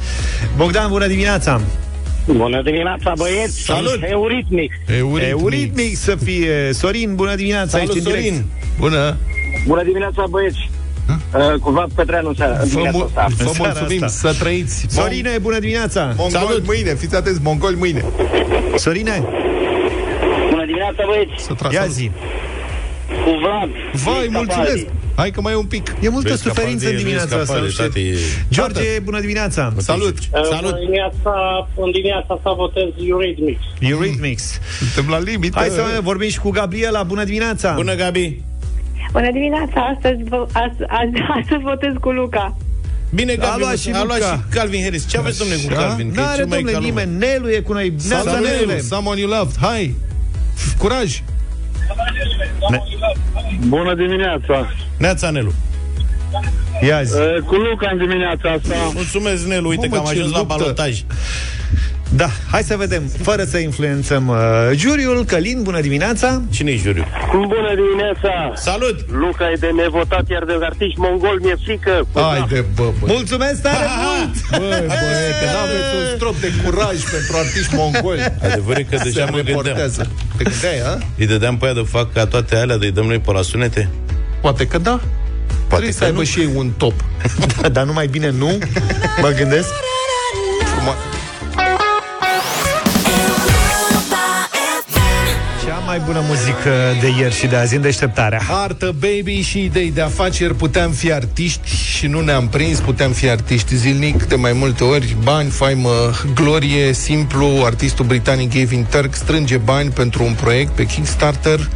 Speaker 2: Bogdan, bună dimineața!
Speaker 14: Bună dimineața, băieți!
Speaker 4: Salut!
Speaker 14: Euritmic!
Speaker 2: Eurythmics să fie Sorin, bună dimineața!
Speaker 4: Salut,
Speaker 2: ești în direct.
Speaker 4: Sorin!
Speaker 3: Bună!
Speaker 14: Bună dimineața, băieți! Uh, cu Vlad Petreanu în seara, în
Speaker 3: Vă,
Speaker 14: dimineața
Speaker 3: mu-
Speaker 14: asta.
Speaker 3: vă
Speaker 2: seara
Speaker 3: mulțumim
Speaker 2: asta.
Speaker 3: să trăiți.
Speaker 2: Sorine, bună dimineața!
Speaker 3: Mongol
Speaker 4: Salut!
Speaker 3: mâine, fiți atenți, mongoli mâine.
Speaker 2: Sorine,
Speaker 14: Bună dimineața, băieți!
Speaker 3: Să tra-
Speaker 2: ia
Speaker 3: salut.
Speaker 2: zi!
Speaker 14: Cu Vlad!
Speaker 3: Vai,
Speaker 14: Luis
Speaker 3: mulțumesc!
Speaker 14: Capaldi.
Speaker 3: Hai că mai e un pic.
Speaker 2: E multă
Speaker 4: Luis
Speaker 2: suferință în
Speaker 4: Capaldi,
Speaker 2: dimineața
Speaker 4: Luis
Speaker 2: asta nu
Speaker 4: Capaldi,
Speaker 2: știu.
Speaker 4: tati,
Speaker 2: George, bună dimineața!
Speaker 3: Salut!
Speaker 14: Uh,
Speaker 4: Salut!
Speaker 14: Bună dimineața, în dimineața asta votez Eurythmic.
Speaker 2: Eurythmics
Speaker 3: Suntem la limită.
Speaker 2: Hai să vorbim și cu Gabriela, bună dimineața!
Speaker 4: Bună, Gabi!
Speaker 15: Bună dimineața, astăzi, vo- ast- ast- astăzi votez cu Luca.
Speaker 4: Bine, Gabi,
Speaker 2: A luat și
Speaker 4: a luat
Speaker 2: Luca.
Speaker 4: și Calvin Harris. Ce aveți, domnule, cu
Speaker 3: Așa?
Speaker 4: Calvin? Că e
Speaker 2: N-are,
Speaker 4: cel mai
Speaker 2: domnule,
Speaker 4: ca lumea.
Speaker 2: nimeni. Nelu e cu noi. Neața,
Speaker 3: Salut,
Speaker 2: Nelu.
Speaker 3: Nelu, Someone You Loved. Hai! Curaj!
Speaker 14: Bună dimineața!
Speaker 4: Neața, Nelu.
Speaker 2: Ia zi.
Speaker 14: Uh, cu Luca în dimineața asta.
Speaker 4: Mulțumesc, Nelu. Uite
Speaker 3: Mamă,
Speaker 4: că am
Speaker 3: ce
Speaker 4: ajuns la
Speaker 3: luptă.
Speaker 4: balotaj.
Speaker 2: Da, hai să vedem, fără să influențăm uh, juriul. Călin, bună dimineața!
Speaker 4: Cine-i juriu?
Speaker 14: Bună dimineața!
Speaker 4: Salut!
Speaker 14: Luca e de nevotat, iar de artiști mongol mi-e frică.
Speaker 3: Hai de bă, bă.
Speaker 2: Mulțumesc tare mult!
Speaker 3: Băi, băiete, n-aveți un strop de curaj pentru artiști mongoli.
Speaker 4: Adevărul e că deja
Speaker 3: Se
Speaker 4: mă gândeam.
Speaker 3: reportează. Te gândeai, a?
Speaker 4: Îi dădeam pe aia de fac ca toate alea, de-i dăm noi pe la sunete?
Speaker 3: Poate că da.
Speaker 4: Poate
Speaker 3: Trebuie să
Speaker 4: că
Speaker 3: aibă
Speaker 4: nu.
Speaker 3: și ei un top. <laughs>
Speaker 2: Da, dar nu mai bine nu? Mă gândesc. Mai bună muzică de ieri și de azi în deșteptarea.
Speaker 3: Artă, baby și idei de afaceri. Puteam fi artiști și nu ne-am prins Puteam fi artiști zilnic de mai multe ori. Bani, faimă, glorie, simplu. Artistul britanic Gavin Turk strânge bani pentru un proiect pe Kickstarter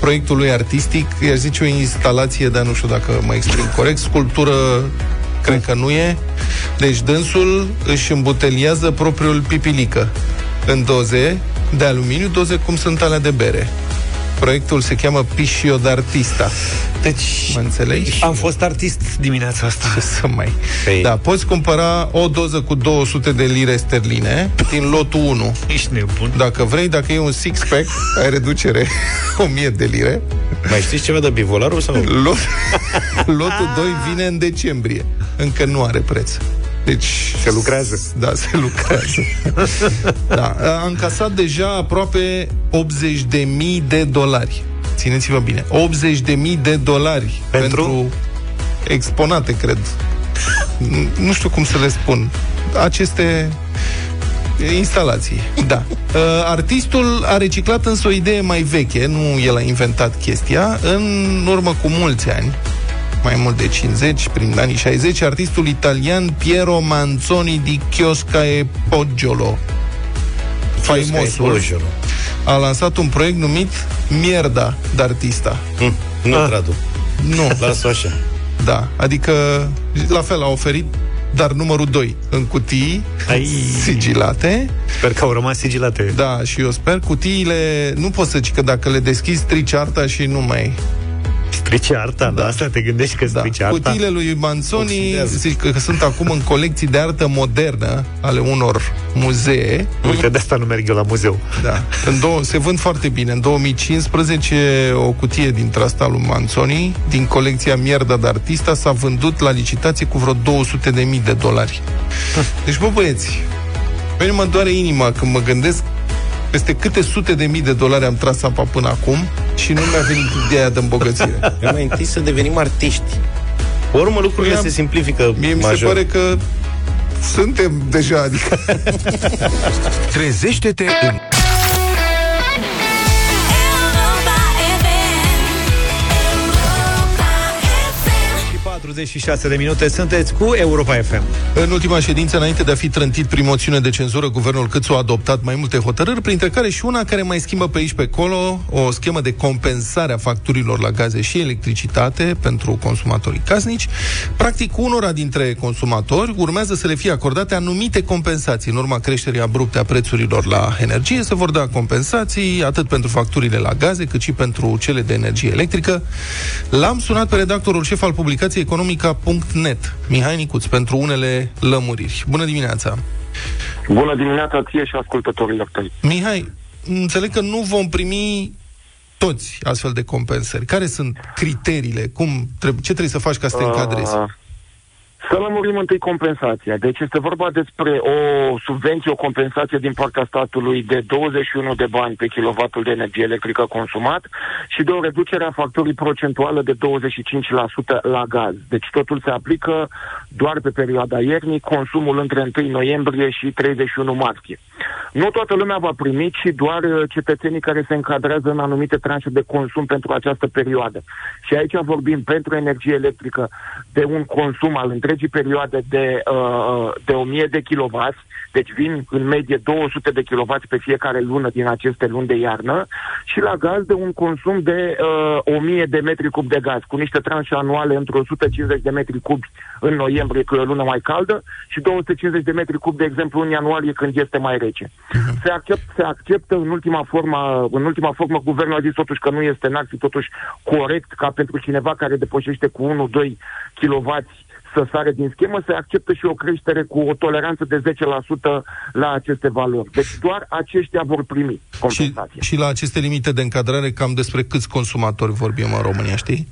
Speaker 3: Proiectul lui artistic. I-aș zice o instalație, dar nu știu dacă mă exprim corect. Sculptură cred că nu e. Deci dânsul își îmbuteliază propriul pipilică. În doze de aluminiu, doze cum sunt alea de bere Proiectul se cheamă Piscio d'Artista.
Speaker 2: Deci,
Speaker 3: Mă înțelegi?
Speaker 2: am fost artist dimineața asta.
Speaker 3: Ce să mai...
Speaker 4: Păi-
Speaker 3: Da, poți cumpăra o doză cu 200 de lire sterline din lotul 1.
Speaker 2: Ești nebun.
Speaker 3: Dacă vrei, dacă e un six-pack, ai reducere <laughs> 1000 de lire.
Speaker 4: Mai știți ceva de bivolarul sau?
Speaker 3: Lot, <laughs> lotul 2 vine în decembrie. Încă nu are preț. Deci...
Speaker 2: Se lucrează.
Speaker 3: Da, se lucrează. <laughs> da, a încasat deja aproape 80.000 de dolari. Țineți-vă bine. 80.000 de dolari
Speaker 2: Pentru?
Speaker 3: pentru exponate, cred. N- Nu știu cum să le spun. Aceste instalații. Da. <laughs> Uh, artistul a reciclat însă o idee mai veche, nu el a inventat chestia, în urmă cu mulți ani, mai mult de 50, prin anii 60, artistul italian Piero Manzoni di Chiosca e Poggiolo, faimosul,
Speaker 4: Poggiolo.
Speaker 3: a lansat un proiect numit Mierda d'Artista.
Speaker 4: Hm, nu
Speaker 3: Ah.
Speaker 4: tradu.
Speaker 3: Nu.
Speaker 4: Las-o așa.
Speaker 3: Da, adică la fel a oferit dar numărul 2 în cutii
Speaker 2: Ai.
Speaker 3: sigilate.
Speaker 2: Sper că au rămas sigilate.
Speaker 3: Da, și eu sper cutiile, nu poți să zici că dacă le deschizi strici arta și nu mai
Speaker 2: Strice arta, da. Asta te gândești că strice arta?
Speaker 3: Cutiile lui Manzoni
Speaker 2: Oxidează.
Speaker 3: zic că sunt acum în colecții de artă modernă ale unor muzee.
Speaker 2: Uite, de asta nu merg eu la muzeu.
Speaker 3: Da. În două, se vând foarte bine. În 2015, o cutie din asta lui Manzoni, din colecția Mierda de Artista, s-a vândut la licitație cu vreo 200 de mii de dolari. Deci, bă, băieți, pe mine mă doare inima când mă gândesc peste câte sute de mii de dolari am tras apa până acum și nu mi-a venit ideea de îmbogățire. <laughs>
Speaker 4: E mai întâi să devenim artiști. Pe urmă lucrurile
Speaker 3: Mie-
Speaker 4: se simplifică
Speaker 3: Mie mi se
Speaker 4: major.
Speaker 3: pare că suntem deja, adică... <laughs>
Speaker 9: Trezește-te în
Speaker 2: 46 de minute sunteți cu Europa FM.
Speaker 3: În ultima ședință, înainte de a fi trântit prin moțiune de cenzură, guvernul Câțu a adoptat mai multe hotărâri, printre care și una care mai schimbă pe aici pe acolo o schemă de compensare a facturilor la gaze și electricitate pentru consumatorii casnici. Practic, unora dintre consumatori urmează să le fie acordate anumite compensații. În urma creșterii abrupte a prețurilor la energie, se vor da compensații atât pentru facturile la gaze, cât și pentru cele de energie electrică. L-am sunat pe redactorul șef al publicației economica.net, Mihai Nicuț, pentru unele lămuriri. Bună dimineața!
Speaker 14: Bună dimineața ție și ascultătorilor tăi.
Speaker 3: Mihai, înțeleg că nu vom primi toți astfel de compensări. Care sunt criteriile? Cum trebuie, ce trebuie să faci ca să te încadrezi?
Speaker 14: Uh, Să lămurim întâi compensația. Deci este vorba despre o subvenție, o compensație din partea statului de 21 de bani pe kilovatul de energie electrică consumat și de o reducere a facturii procentuală de 25% la gaz. Deci totul se aplică doar pe perioada iernii, consumul între 1 noiembrie și 31 martie. Nu toată lumea va primi, ci doar uh, cetățenii care se încadrează în anumite tranșe de consum pentru această perioadă. Și aici vorbim pentru energie electrică de un consum al întregii perioade de, uh, de 1000 de kW, deci vin în medie 200 de kW pe fiecare lună din aceste luni de iarnă, și la gaz de un consum de uh, 1000 de metri cub de gaz, cu niște tranșe anuale între 150 de metri cubi în noiembrie, că e o lună mai caldă, și 250 de metri cub, de exemplu, în ianuarie, când este mai rece. Se, accept, se acceptă în ultima formă, în ultima formă, guvernul a zis totuși că nu este, n-ar fi totuși corect ca pentru cineva care depășește cu 1-2 kW să sare din schemă, se acceptă și o creștere cu o toleranță de 10% la aceste valori. Deci doar aceștia vor primi
Speaker 3: Și,
Speaker 14: compensație.
Speaker 3: și la aceste limite de încadrare, cam despre câți consumatori vorbim în România, știi?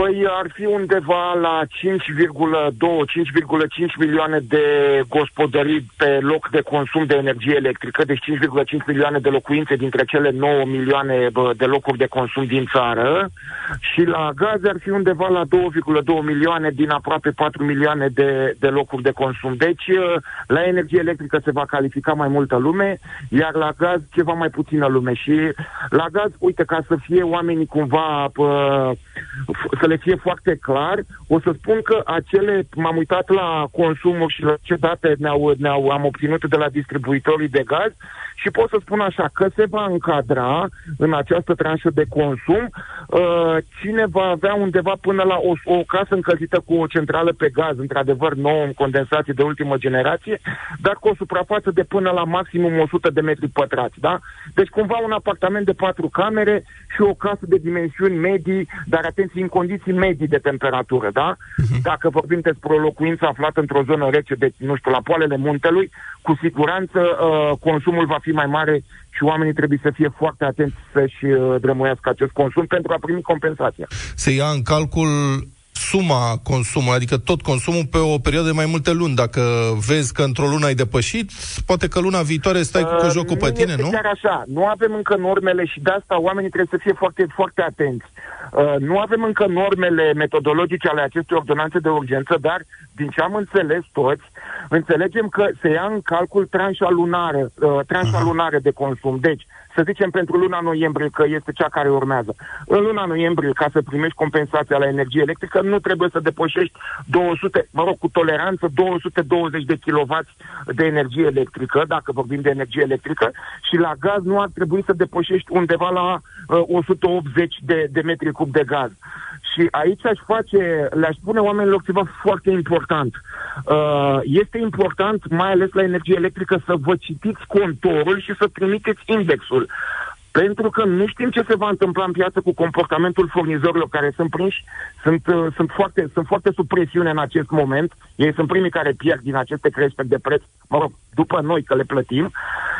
Speaker 14: Păi ar fi undeva la 5,2-5,5 milioane de gospodării pe loc de consum de energie electrică, deci 5,5 milioane de locuințe dintre cele 9 milioane bă, de locuri de consum din țară și la gaz ar fi undeva la 2,2 milioane din aproape 4 milioane de, de locuri de consum. Deci uh, la energie electrică se va califica mai multă lume, iar la gaz ceva mai puțină lume. Și la gaz, uite, ca să fie oamenii cumva pă, f- să le fie foarte clar, o să spun că acele, m-am uitat la consumuri și la ce date ne-au, ne-au, am obținut de la distribuitorii de gaz și pot să spun așa, că se va încadra în această tranșă de consum uh, cine va avea undeva până la o, o casă încălzită cu o centrală pe gaz, într-adevăr nouă în condensație de ultimă generație, dar cu o suprafață de până la maximum 100 de metri pătrați, da? Deci cumva un apartament de patru camere și o casă de dimensiuni medii, dar atenție, în condiții medii de temperatură, da? Dacă vorbim despre o locuință aflată într-o zonă rece, deci, nu știu, la poalele muntelui, cu siguranță uh, consumul va fi mai mare și oamenii trebuie să fie foarte atenți să-și uh, drămuiască acest consum pentru a primi compensația.
Speaker 3: Se ia în calcul suma consumului, adică tot consumul pe o perioadă de mai multe luni. Dacă vezi că într-o lună ai depășit, poate că luna viitoare stai cu
Speaker 14: Uh,
Speaker 3: jocul pe
Speaker 14: nu
Speaker 3: tine,
Speaker 14: este
Speaker 3: nu?
Speaker 14: chiar așa. Nu avem încă normele și de asta oamenii trebuie să fie foarte, foarte atenți. Uh, nu avem încă normele metodologice ale acestei ordonanțe de urgență, dar din ce am înțeles toți, înțelegem că se ia în calcul tranșa lunară, uh, tranșa lunară de consum. Deci, să zicem pentru luna noiembrie, că este cea care urmează. În luna noiembrie, ca să primești compensația la energie electrică, nu trebuie să depășești 200, mă rog, cu toleranță 220 de kW de energie electrică, dacă vorbim de energie electrică, și la gaz nu ar trebui să depășești undeva la uh, 180 de, de metri cub de gaz. Și aici aș face, le-aș spune oamenilor ceva foarte important. Uh, este important, mai ales la energie electrică, să vă citiți contorul și să trimiteți indexul. Pentru că nu știm ce se va întâmpla în piață cu comportamentul furnizorilor care sunt prinși, sunt, uh, sunt, foarte, sunt foarte sub presiune în acest moment. Ei sunt primii care pierd din aceste creșteri de preț, mă rog, după noi că le plătim.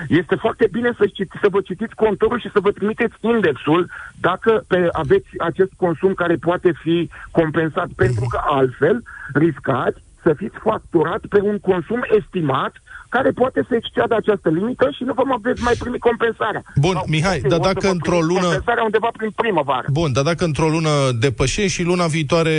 Speaker 14: Este foarte bine să, citi, să vă citiți contorul și să vă trimiteți indexul dacă pe, aveți acest consum care poate fi compensat, pentru că altfel riscați să fiți facturat pe un consum estimat care poate să exceadă această limită și nu vă mai veți mai primi compensarea.
Speaker 3: Bun,
Speaker 14: Sau,
Speaker 3: Mihai,
Speaker 14: poate
Speaker 3: dar
Speaker 14: o să
Speaker 3: dacă
Speaker 14: vă
Speaker 3: într-o
Speaker 14: primiți
Speaker 3: lună-
Speaker 14: Compensarea undeva prin primăvară.
Speaker 3: Bun, dar dacă într-o lună depășești și luna viitoare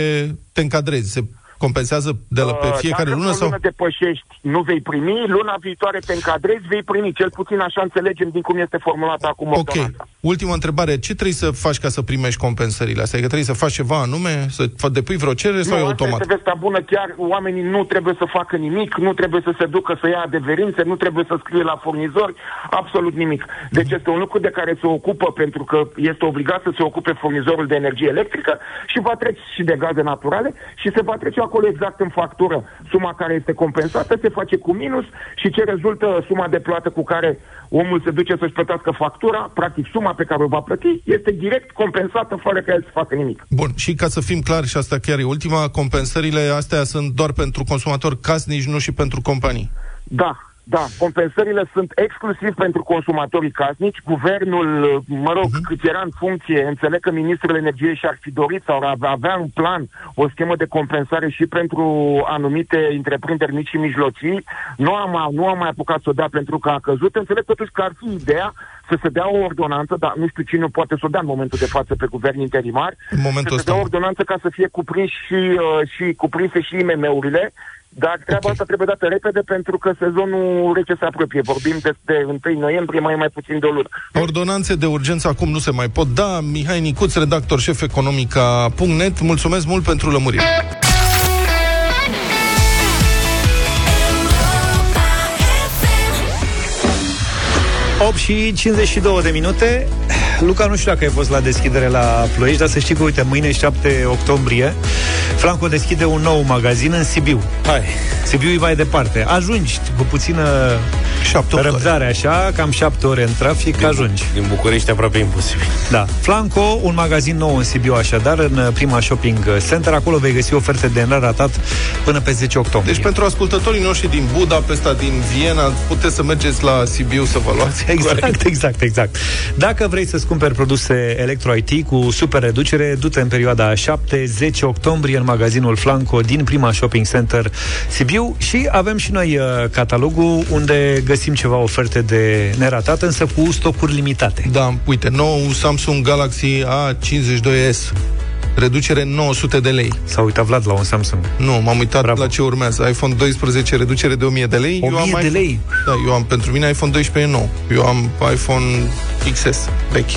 Speaker 3: te încadrezi, se compensează de la pe
Speaker 14: Uh,
Speaker 3: fiecare
Speaker 14: Dacă
Speaker 3: lună
Speaker 14: o
Speaker 3: sau...
Speaker 14: lună depășești, nu vei primi, luna viitoare te încadrezi, vei primi. Cel puțin așa înțelegem din cum este formulată acum
Speaker 3: Ok.
Speaker 14: ordonanța.
Speaker 3: Ultima întrebare. Ce trebuie să faci ca să primești compensările astea? Adică trebuie să faci ceva anume? Să fa- depui vreo cerere sau e
Speaker 14: nu, asta
Speaker 3: automat?
Speaker 14: este vestea bună, chiar oamenii nu trebuie să facă nimic, nu trebuie să se ducă să ia adeverințe, nu trebuie să scrie la furnizori, absolut nimic. Deci este un lucru de care se ocupă pentru că este obligat să se ocupe furnizorul de energie electrică și va trece și de gaze naturale și se va trece acolo exact în factură. Suma care este compensată se face cu minus și ce rezultă suma de plată cu care omul se duce să-și plătească factura, practic suma pe care o va plăti, este direct compensată fără ca el să facă nimic.
Speaker 3: Bun, și ca să fim clari, și asta chiar e ultima, compensările astea sunt doar pentru consumatori casnici, nu și pentru companii.
Speaker 14: Da, da, compensările sunt exclusiv pentru consumatorii casnici. Guvernul, mă rog, uh-huh. cât era în funcție, înțeleg că ministrul energiei și-ar fi dorit sau ar avea în plan o schemă de compensare și pentru anumite întreprinderi mici și mijlocii. Nu am, nu am mai apucat să o dea pentru că a căzut. Înțeleg totuși că ar fi ideea să se dea o ordonanță, dar nu știu cine poate să o dea în momentul de față pe guvern interimar,
Speaker 3: În momentul
Speaker 14: să se dea
Speaker 3: ăsta.
Speaker 14: o ordonanță ca să fie cuprins și, uh, și cuprinse și IMM-urile, dar treaba okay. asta trebuie dată repede pentru că sezonul rece se apropie. Vorbim de, de 1 noiembrie, mai mai puțin de o lună.
Speaker 3: Ordonanțe de urgență acum nu se mai pot da. Mihai Nicuț, redactor șef economica.net, mulțumesc mult pentru lămurire.
Speaker 2: 8 și 52 de minute Luca, nu știu dacă ai fost la deschidere la Ploiești Dar să știi că, uite, mâine 7 octombrie Flanco deschide un nou magazin în Sibiu.
Speaker 4: Hai.
Speaker 2: Sibiu e mai departe. Ajungi cu puțină răbdare așa Cam 7 ore în trafic, din ajungi.
Speaker 4: Din București aproape imposibil.
Speaker 2: Da, Flanco, un magazin nou în Sibiu așadar În prima shopping center. Acolo vei găsi oferte de neratat până pe 10 octombrie.
Speaker 3: Deci pentru ascultătorii noștri din Budapesta, din Viena, puteți să mergeți la Sibiu să vă luați.
Speaker 2: Exact, exact, exact. Dacă vrei să-ți cumperi produse Electro-IT cu super reducere, du-te în perioada 7-10 octombrie în magazinul Flanco din prima shopping center Sibiu și avem și noi uh, catalogul unde găsim ceva oferte de neratat, însă cu stocuri limitate.
Speaker 3: Da, uite, nou Samsung Galaxy A52s. Reducere 900 de lei.
Speaker 2: S-a uitat Vlad la un Samsung.
Speaker 3: Nu, m-am uitat Bravo. la ce urmează. iPhone 12, reducere de 1000 de lei.
Speaker 2: 1000
Speaker 3: eu am
Speaker 2: de
Speaker 3: iPhone,
Speaker 2: lei?
Speaker 3: Da, eu am, pentru mine iPhone 12 e nou. Eu am iPhone XS, vechi.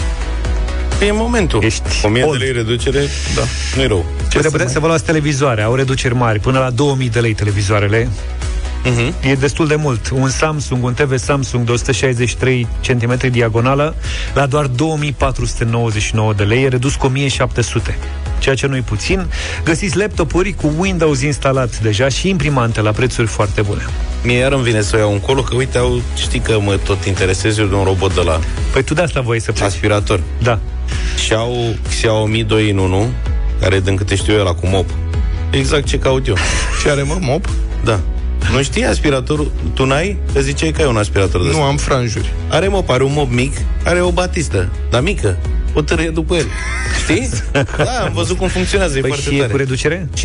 Speaker 4: E momentul.
Speaker 2: Ești
Speaker 4: 1000 de
Speaker 2: old.
Speaker 4: lei reducere,
Speaker 3: Da.
Speaker 4: nu-i rău.
Speaker 2: Ce să, puteți să vă luați televizoare, au reduceri mari, până la 2000 de lei televizoarele.
Speaker 4: Uh-huh.
Speaker 2: E destul de mult. Un Samsung, un TV Samsung de 163 cm diagonală la doar 2499 de lei, e redus cu 1700 ceea ce nu-i puțin. Găsiți laptopuri cu Windows instalat deja și imprimante la prețuri foarte bune.
Speaker 4: Mie iar îmi vine să o iau încolo, că uite, au, știi că mă tot interesez eu de un robot de la
Speaker 2: Păi tu de asta voi să pleci.
Speaker 4: aspirator.
Speaker 2: Da.
Speaker 4: Și au Xiaomi 2 in 1, care din câte știu eu la cu mop. Exact ce caut eu. <laughs>
Speaker 3: Ce are, mă? Mop?
Speaker 4: Da. Nu știi aspiratorul? Tu n-ai? Că ziceai că ai un aspirator de
Speaker 3: Nu
Speaker 4: ăsta.
Speaker 3: am franjuri.
Speaker 4: Are mop, are un mop mic, are o batistă, dar mică. O tărâie după el. Știți? <laughs> Da, am văzut cum funcționează, e
Speaker 2: Păi
Speaker 4: foarte
Speaker 2: și e
Speaker 4: tare.
Speaker 2: cu reducere?
Speaker 4: 50%.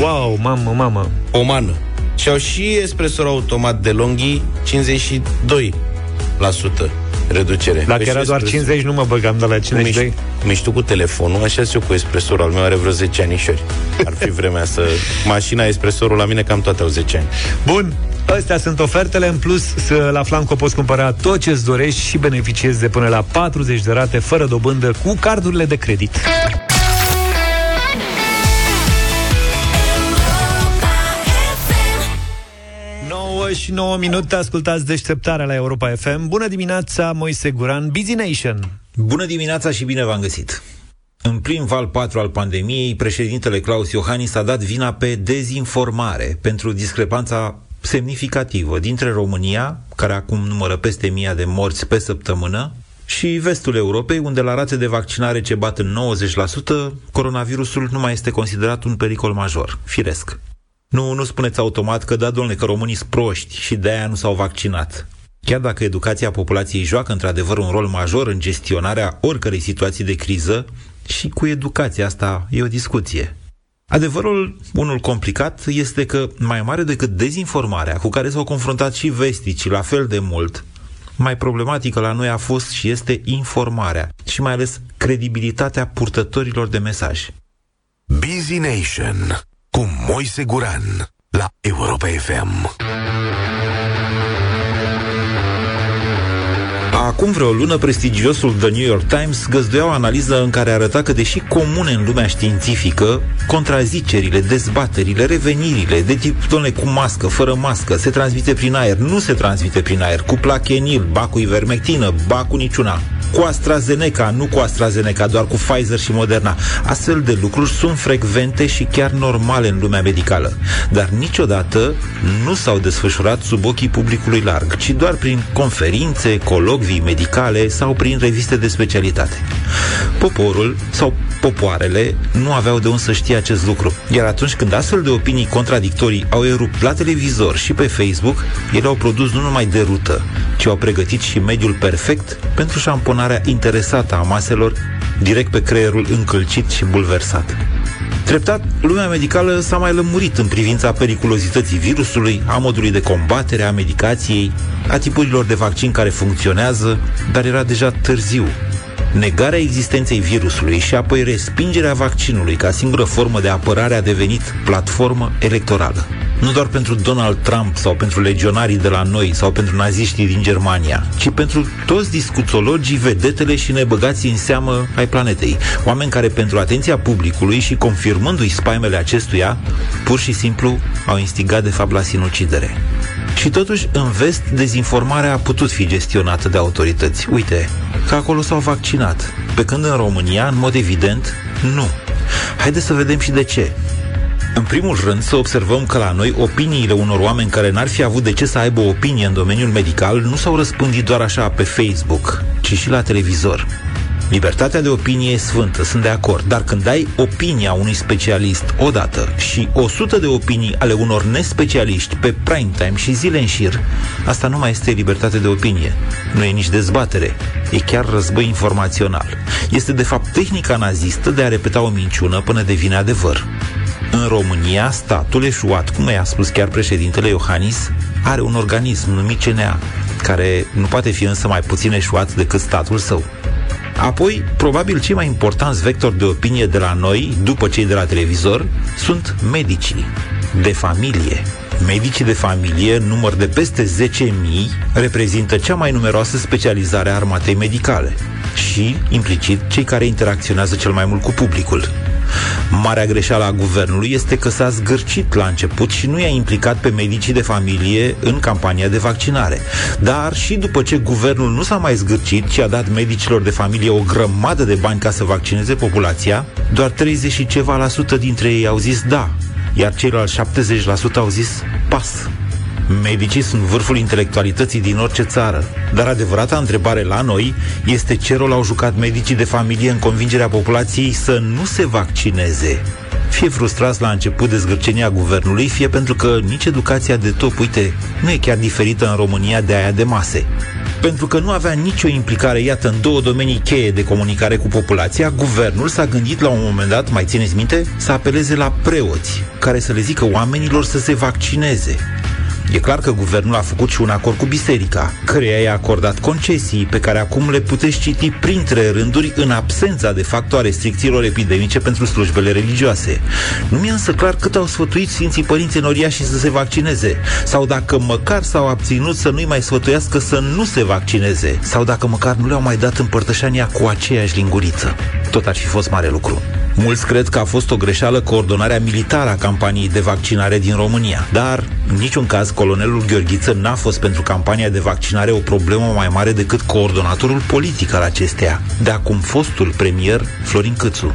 Speaker 2: Wow, mamă, mamă.
Speaker 4: O mană. Și au și espresor automat de longhi 52% reducere.
Speaker 2: Dacă
Speaker 4: Păi
Speaker 2: era
Speaker 4: și
Speaker 2: doar
Speaker 4: espresso-
Speaker 2: 50, nu mă băgam de la
Speaker 4: Cum
Speaker 2: 52.
Speaker 4: ești, cum ești tu cu telefonul, așa și eu cu espresorul al meu are vreo 10 anișori. Ar fi vremea să... <laughs> Mașina, espresorul la mine cam toate au 10 ani.
Speaker 2: Bun, Astea sunt ofertele, în plus să la Flanco poți cumpăra tot ce-ți dorești și beneficiezi de până la 40 de rate fără dobândă cu cardurile de credit. 9 și 9 minute, ascultați deșteptarea la Europa FM. Bună dimineața, Moise Guran, Busy Nation.
Speaker 16: Bună dimineața și bine v-am găsit! În prim val 4 al pandemiei, președintele Claus Iohannis a dat vina pe dezinformare pentru discrepanța semnificativă dintre România, care acum numără peste mia de morți pe săptămână, și vestul Europei, unde la rate de vaccinare ce bat în 90%, coronavirusul nu mai este considerat un pericol major, firesc. Nu, nu spuneți automat că da, domnule, că românii sunt proști și de aia nu s-au vaccinat. Chiar dacă educația populației joacă într-adevăr un rol major în gestionarea oricărei situații de criză, și cu educația asta e o discuție. Adevărul, unul complicat, este că mai mare decât dezinformarea cu care s-au confruntat și vesticii la fel de mult, mai problematică la noi a fost și este informarea și mai ales credibilitatea purtătorilor de mesaj.
Speaker 9: Busy Nation cu Moise Guran la Europa FM.
Speaker 16: Acum vreo lună, prestigiosul The New York Times găzduia o analiză în care arăta că, deși comune în lumea științifică, contrazicerile, dezbaterile, revenirile, de tip, domnule, cu mască, fără mască, se transmite prin aer, nu se transmite prin aer, cu plachenil, ba cu ivermectină, ba cu niciuna, cu AstraZeneca, nu cu AstraZeneca, doar cu Pfizer și Moderna. Astfel de lucruri sunt frecvente și chiar normale în lumea medicală, dar niciodată nu s-au desfășurat sub ochii publicului larg, ci doar prin conferințe, colocvii medicale sau prin reviste de specialitate. Poporul sau popoarele nu aveau de unde să știe acest lucru, iar atunci când astfel de opinii contradictorii au erupt la televizor și pe Facebook, ele au produs nu numai derută, ci au pregătit și mediul perfect pentru șamponarea interesată a maselor direct pe creierul încălcit și bulversat. Treptat, lumea medicală s-a mai lămurit în privința periculozității virusului, a modului de combatere, a medicației, a tipurilor de vaccin care funcționează, dar era deja târziu. Negarea existenței virusului și apoi respingerea vaccinului ca singură formă de apărare a devenit platformă electorală. Nu doar pentru Donald Trump sau pentru legionarii de la noi sau pentru naziștii din Germania, ci pentru toți discuțologii, vedetele și nebăgații în seamă ai planetei. Oameni care pentru atenția publicului și confirmându-i spaimele acestuia, pur și simplu au instigat de fapt la sinucidere. Și totuși, în vest, dezinformarea a putut fi gestionată de autorități. Uite, că acolo s-au vaccinat. Pe când în România, în mod evident, nu. Haideți să vedem și de ce. În primul rând, să observăm că la noi opiniile unor oameni care n-ar fi avut de ce să aibă o opinie în domeniul medical nu s-au răspândit doar așa pe Facebook, ci și la televizor. Libertatea de opinie e sfântă, sunt de acord, dar când ai opinia unui specialist odată și 100 de opinii ale unor nespecialiști pe prime time și zile în șir, asta nu mai este libertate de opinie. Nu e nici dezbatere, e chiar război informațional. Este de fapt tehnica nazistă de a repeta o minciună până devine adevăr. În România, statul eșuat, cum i-a spus chiar președintele Iohannis, are un organism numit CNA, care nu poate fi însă mai puțin eșuat decât statul său. Apoi, probabil cei mai importanți vectori de opinie de la noi, după cei de la televizor, sunt medicii de familie. Medicii de familie, număr de peste 10.000, reprezintă cea mai numeroasă specializare a armatei medicale și, implicit, cei care interacționează cel mai mult cu publicul. Marea greșeală a guvernului este că s-a zgârcit la început și nu i-a implicat pe medicii de familie în campania de vaccinare. Dar și după ce guvernul nu s-a mai zgârcit și a dat medicilor de familie o grămadă de bani ca să vaccineze populația, doar 30 și ceva la sută dintre ei au zis da, iar ceilalți 70% au zis pas. Medicii sunt vârful intelectualității din orice țară, dar adevărata întrebare la noi este ce rol au jucat medicii de familie în convingerea populației să nu se vaccineze. Fie frustrați la început de zgârcenia guvernului, fie pentru că nici educația de top, uite, nu e chiar diferită în România de aia de mase. Pentru că nu avea nicio implicare, iată, în două domenii cheie de comunicare cu populația, guvernul s-a gândit la un moment dat, mai țineți minte, să apeleze la preoți, care să le zică oamenilor să se vaccineze. E clar că guvernul a făcut și un acord cu biserica, căreia i-a acordat concesii pe care acum le puteți citi printre rânduri în absența de facto a restricțiilor epidemice pentru slujbele religioase. Nu mi-e însă clar cât au sfătuit Sfinții Părinți Enoriași să se vaccineze, sau dacă măcar s-au abținut să nu-i mai sfătuiască să nu se vaccineze, sau dacă măcar nu le-au mai dat împărtășania cu aceeași linguriță. Tot ar fi fost mare lucru. Mulți cred că a fost o greșeală coordonarea militară a campaniei de vaccinare din România, dar în niciun caz colonelul Gheorghiță n-a fost pentru campania de vaccinare o problemă mai mare decât coordonatorul politic al acesteia, de acum fostul premier Florin Câțu.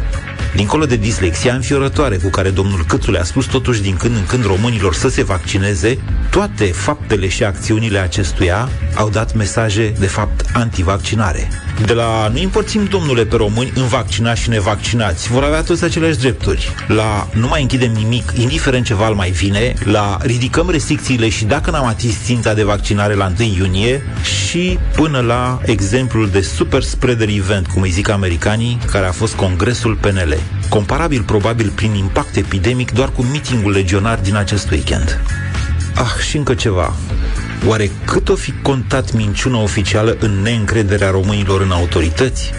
Speaker 16: Dincolo de dislexia înfiorătoare cu care domnul Câțu le-a spus totuși din când în când românilor să se vaccineze, toate faptele și acțiunile acestuia au dat mesaje, de fapt, antivaccinare. De la nu împărțim, domnule, pe români în vaccinați și nevaccinați, vor avea toți aceleași drepturi. La nu mai închidem nimic, indiferent ce val mai vine, la ridicăm restricțiile și dacă n-am atins ținta de vaccinare la 1 iunie și până la exemplul de super spreader event, cum îi zic americanii, care a fost congresul PNL. Comparabil probabil prin impact epidemic doar cu mitingul legionar din acest weekend. Ah, și încă ceva. Oare cât o fi contat minciuna oficială în neîncrederea românilor în autorități?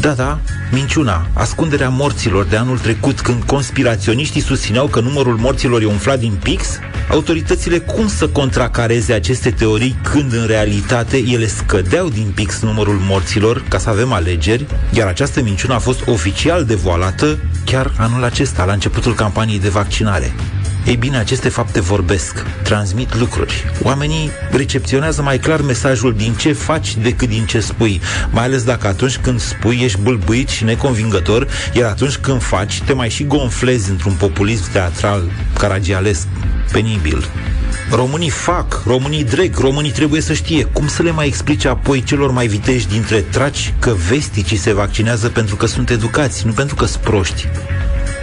Speaker 16: Da, da, minciuna, ascunderea morților de anul trecut când conspiraționiștii susțineau că numărul morților e umflat din pix? Autoritățile cum să contracareze aceste teorii când în realitate ele scădeau din pix numărul morților ca să avem alegeri, iar această minciună a fost oficial devoalată chiar anul acesta, la începutul campaniei de vaccinare. Ei bine, aceste fapte vorbesc, transmit lucruri. Oamenii recepționează mai clar mesajul din ce faci decât din ce spui, mai ales dacă atunci când spui ești bâlbuit și neconvingător, iar atunci când faci te mai și gonflezi într-un populism teatral caragialesc, penibil. Românii fac, românii dreg, românii trebuie să știe cum să le mai explice apoi celor mai viteji dintre traci că vesticii se vaccinează pentru că sunt educați, nu pentru că sunt proști.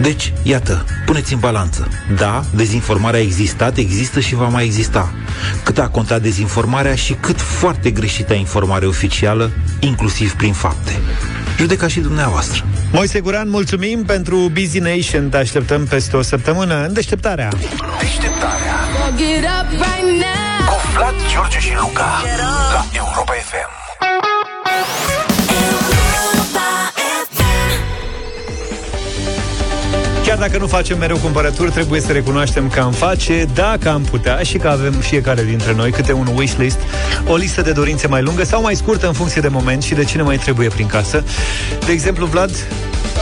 Speaker 16: Deci, iată, puneți în balanță. Da, dezinformarea a existat, există și va mai exista. Cât a contat dezinformarea și cât foarte greșită informare oficială, inclusiv prin fapte. Judeca și dumneavoastră.
Speaker 2: Moise Guran, mulțumim pentru Busy Nation. Te așteptăm peste o săptămână în deșteptarea.
Speaker 9: Deșteptarea Cu Vlad, George și Luca La Europa FM
Speaker 2: Chiar dacă nu facem mereu cumpărături, trebuie să recunoaștem că am face, dacă am putea și că avem fiecare dintre noi câte un wishlist, o listă de dorințe mai lungă sau mai scurtă în funcție de moment și de cine mai trebuie prin casă. De exemplu, Vlad,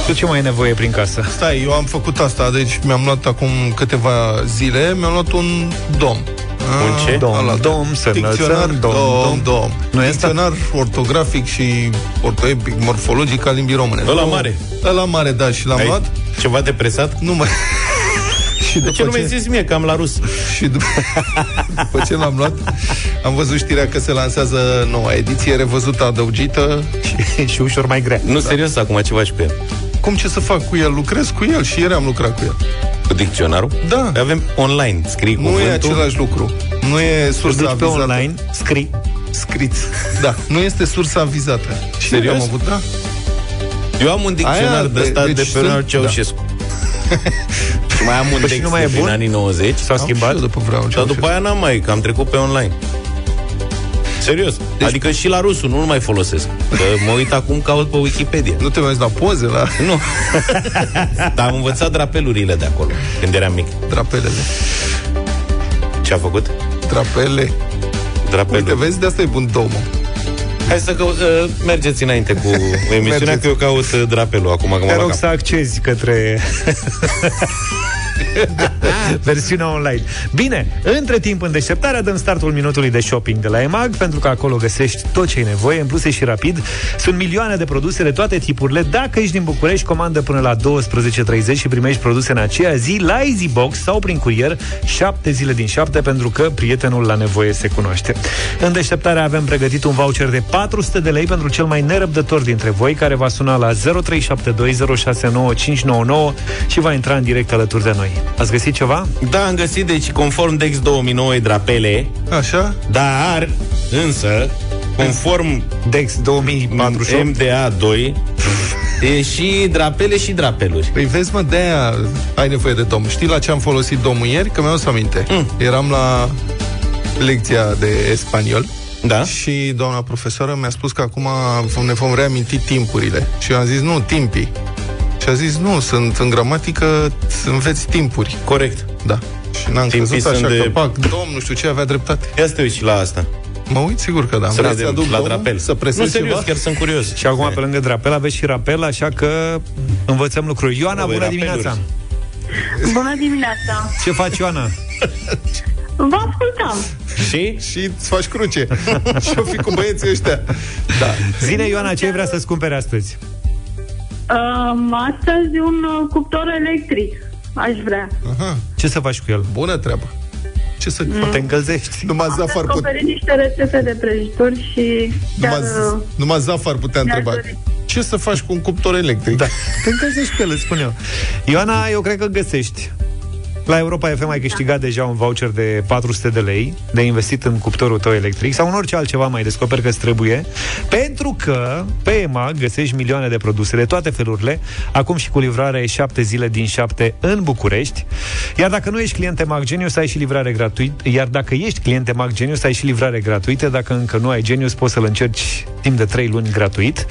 Speaker 2: tu ce mai ai nevoie prin casă?
Speaker 3: Stai, eu am făcut asta, deci mi-am luat acum câteva zile, mi-am luat un dom.
Speaker 2: Un ce? Dom,
Speaker 3: Ala,
Speaker 2: dom, să
Speaker 3: Dicționar,
Speaker 2: înălțăm, dom,
Speaker 3: dom,
Speaker 2: dom.
Speaker 3: dom.
Speaker 2: Nu e
Speaker 3: Dicționar ortografic și ortoepic, morfologic al limbii române.
Speaker 4: Ăla
Speaker 3: Dom.
Speaker 4: mare.
Speaker 3: Ăla mare, da, și l-am
Speaker 4: Ai
Speaker 3: luat.
Speaker 4: Ceva depresat?
Speaker 3: Nu mai... <laughs> și
Speaker 4: De ce nu mi-ai zis mie că am la rus?
Speaker 3: Și după, <laughs> după ce l-am luat, am văzut știrea că se lansează noua ediție, revăzută, adăugită.
Speaker 2: și, <laughs> și ușor mai grea.
Speaker 4: Nu, serios, acum ce faci cu el?
Speaker 3: Cum ce să fac cu el? Lucrez cu el și ieri am lucrat cu el.
Speaker 4: Cu dicționarul?
Speaker 3: Da.
Speaker 4: Avem online, scrii
Speaker 3: Nu
Speaker 4: cuvântul.
Speaker 3: e același lucru. Nu e sursa
Speaker 2: duci pe
Speaker 3: avizată.
Speaker 2: online, scrii.
Speaker 3: Scris. Da, nu este sursa avizată. Și
Speaker 4: Serios?
Speaker 3: Am avut, da.
Speaker 4: Eu am un dicționar
Speaker 3: Aia,
Speaker 4: de ăsta
Speaker 3: de-
Speaker 4: de,
Speaker 3: deci
Speaker 4: pe Leonard
Speaker 3: sunt-
Speaker 4: Ceaușescu. și <laughs> mai am un
Speaker 2: Păi și
Speaker 4: text
Speaker 2: nu mai e
Speaker 4: de prin
Speaker 2: bun?
Speaker 4: anii 90.
Speaker 2: S-a schimbat?
Speaker 3: Și eu după vreau
Speaker 4: Dar după aia n-am mai, că am trecut pe online. Serios. Deci, adică și la rusul nu-l mai folosesc. Că mă uit acum, caut pe Wikipedia.
Speaker 3: Nu te mai uiți la poze, la
Speaker 4: Nu. <laughs> Dar am învățat drapelurile de acolo, când eram mic.
Speaker 3: drapelele.
Speaker 4: Ce a făcut?
Speaker 3: Drapele.
Speaker 4: Drapelul.
Speaker 3: Uite, vezi, de asta e bun domă.
Speaker 4: Hai să căut, uh, mergeți înainte cu emisiunea,
Speaker 2: Mergeți.
Speaker 4: că eu caut uh, drapelul acum. Că mă
Speaker 2: Te
Speaker 4: bag
Speaker 2: rog
Speaker 4: cap.
Speaker 2: să accezi către <laughs> <laughs> versiunea online. Bine, între timp, în deșteptarea, dăm startul minutului de shopping de la EMAG, pentru că acolo găsești tot ce ai nevoie, în plus e și rapid. Sunt milioane de produse de toate tipurile. Dacă ești din București, comandă până la 12.30 și primești produse în aceea zi la EasyBox sau prin curier 7 zile din 7, pentru că prietenul la nevoie se cunoaște. În deșteptarea avem pregătit un voucher de 400 de lei pentru cel mai nerăbdător dintre voi, care va suna la 0372069599 și va intra în direct alături de noi. Ați găsit ceva?
Speaker 4: Da, am găsit, deci conform Dex 2009 e drapele,
Speaker 3: Așa?
Speaker 4: dar, însă, conform
Speaker 2: Dex 2048
Speaker 4: MDA2, e și drapele și drapeluri.
Speaker 3: Păi vezi, mă, de-aia ai nevoie de dom. Știi la ce am folosit domul ieri? Că mi-au să aminte. Mm. Eram la lecția de spaniol
Speaker 4: da?
Speaker 3: și doamna profesoară mi-a spus că acum ne vom reaminti timpurile. Și eu am zis, nu, timpii. Și a zis, nu, sunt în gramatică, înveți timpuri.
Speaker 4: Corect.
Speaker 3: Da. Și n-am
Speaker 4: Timpii
Speaker 3: crezut așa
Speaker 4: sunt
Speaker 3: de...
Speaker 4: de-
Speaker 3: că, pac, domn, nu știu ce, avea dreptate.
Speaker 4: Ia să te uiți și la asta.
Speaker 3: Mă uit, sigur că da.
Speaker 4: Să
Speaker 3: Vrei să
Speaker 4: vedem
Speaker 3: aduc
Speaker 4: la
Speaker 3: domnul?
Speaker 4: drapel.
Speaker 3: Să presez
Speaker 4: Nu, serios,
Speaker 3: ceva?
Speaker 4: chiar sunt curios.
Speaker 2: Și acum, pe lângă drapel, aveți și rapel, așa că învățăm lucruri. Ioana,
Speaker 4: Voi
Speaker 2: bună
Speaker 4: rapeluri.
Speaker 2: dimineața!
Speaker 15: Bună dimineața!
Speaker 2: Ce faci, Ioana?
Speaker 15: Vă ascultam.
Speaker 4: Și?
Speaker 3: Și îți faci cruce. <laughs> și-o fi cu băieții ăștia. Da.
Speaker 2: Zine, Ioana, ce ai vrea să-ți cumpere astăzi?
Speaker 15: Um, astăzi un uh, cuptor electric. Aș vrea.
Speaker 3: Aha.
Speaker 2: Ce să faci cu el?
Speaker 3: Bună treabă. Ce să
Speaker 2: Mm. Te încălzești.
Speaker 3: Numai Zaf ar, put...
Speaker 15: Descoperit niște rețete de prăjituri și chiar...
Speaker 3: numai,
Speaker 15: uh,
Speaker 3: numai Zaf ar putea
Speaker 15: mi-aș
Speaker 3: întreba.
Speaker 15: dori.
Speaker 3: Ce să faci cu un cuptor electric?
Speaker 2: Da. Te încălzești pe el, îți spun eu. Ioana, eu cred că găsești. La Europa FM ai câștigat deja un voucher de 400 de lei de investit în cuptorul tău electric sau în orice altceva mai descoperi că îți trebuie, pentru că pe EMAG găsești milioane de produse de toate felurile, acum și cu livrare 7 zile din 7 în București. Iar dacă nu ești client EMAG Genius, ai și livrare gratuit. Iar dacă ești client EMAG Genius, ai și livrare gratuită. Dacă încă nu ai Genius, poți să-l încerci timp de 3 luni gratuit.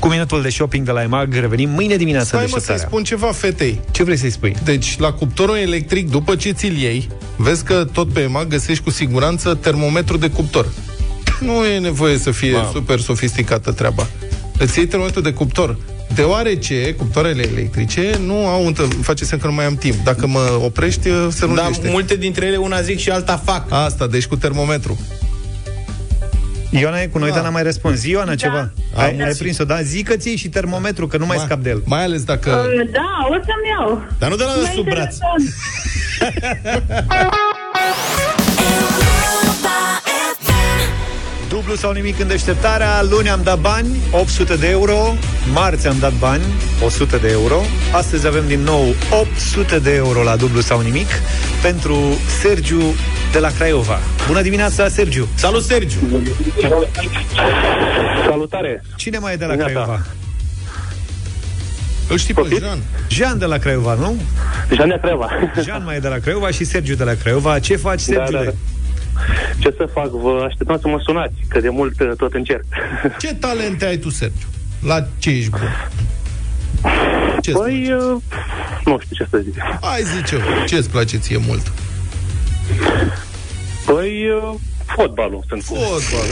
Speaker 2: Cu minutul de shopping de la EMAG revenim mâine dimineața
Speaker 3: Stai
Speaker 2: de
Speaker 3: mă să-i
Speaker 2: deșteptarea.
Speaker 3: spun ceva fetei.
Speaker 2: Ce vrei să-i spui?
Speaker 3: Deci, la cuptorul electric, după ce ți-l iei, vezi că tot pe EMAG găsești cu siguranță termometru de cuptor. Nu e nevoie să fie
Speaker 4: Mamă.
Speaker 3: super sofisticată treaba. Îți iei termometru de cuptor. Deoarece cuptoarele electrice nu au... Întă... Face semn că nu mai am timp. Dacă mă oprești, se
Speaker 4: Da,
Speaker 3: lungește.
Speaker 4: multe dintre ele una zic și alta fac.
Speaker 3: Asta, deci cu termometru.
Speaker 2: Ioana e cu noi,
Speaker 3: Da.
Speaker 2: dar n-a mai răspuns. Ioana,
Speaker 15: Da.
Speaker 2: ceva.
Speaker 3: Am
Speaker 2: Ai, ai
Speaker 3: auzit.
Speaker 2: prins-o, da? Zic că ții și termometru, că nu mai
Speaker 3: Ma-
Speaker 2: scap de el.
Speaker 3: Mai ales dacă...
Speaker 15: Uh, Da, o să-mi iau.
Speaker 4: Dar nu de la
Speaker 15: Mai
Speaker 4: sub braț. <laughs>
Speaker 15: interesant.
Speaker 2: Dublu sau nimic în deșteptarea Luni am dat bani, 800 de euro Marți am dat bani, 100 de euro Astăzi avem din nou 800 de euro la dublu sau nimic Pentru Sergiu de la Craiova Bună dimineața, Sergiu
Speaker 4: Salut, Sergiu!
Speaker 17: Salutare!
Speaker 2: Cine mai e de la
Speaker 17: Neața.
Speaker 2: Craiova?
Speaker 3: Îl știi pe Jean?
Speaker 2: Jean de la Craiova, nu?
Speaker 17: Jean de Craiova.
Speaker 2: Jean mai e de la Craiova și Sergiu de la Craiova Ce faci,
Speaker 17: Da,
Speaker 2: Sergiu?
Speaker 17: da, da. Ce să fac? Vă așteptam să mă sunați, că de mult uh, tot încerc.
Speaker 3: Ce talente ai tu, Sergiu? La ce ești bun? Ce
Speaker 17: Păi, uh, nu știu ce să zic.
Speaker 3: Hai zice ce îți place ție mult?
Speaker 17: Păi, uh, fotbalul sunt.
Speaker 3: Fotbal.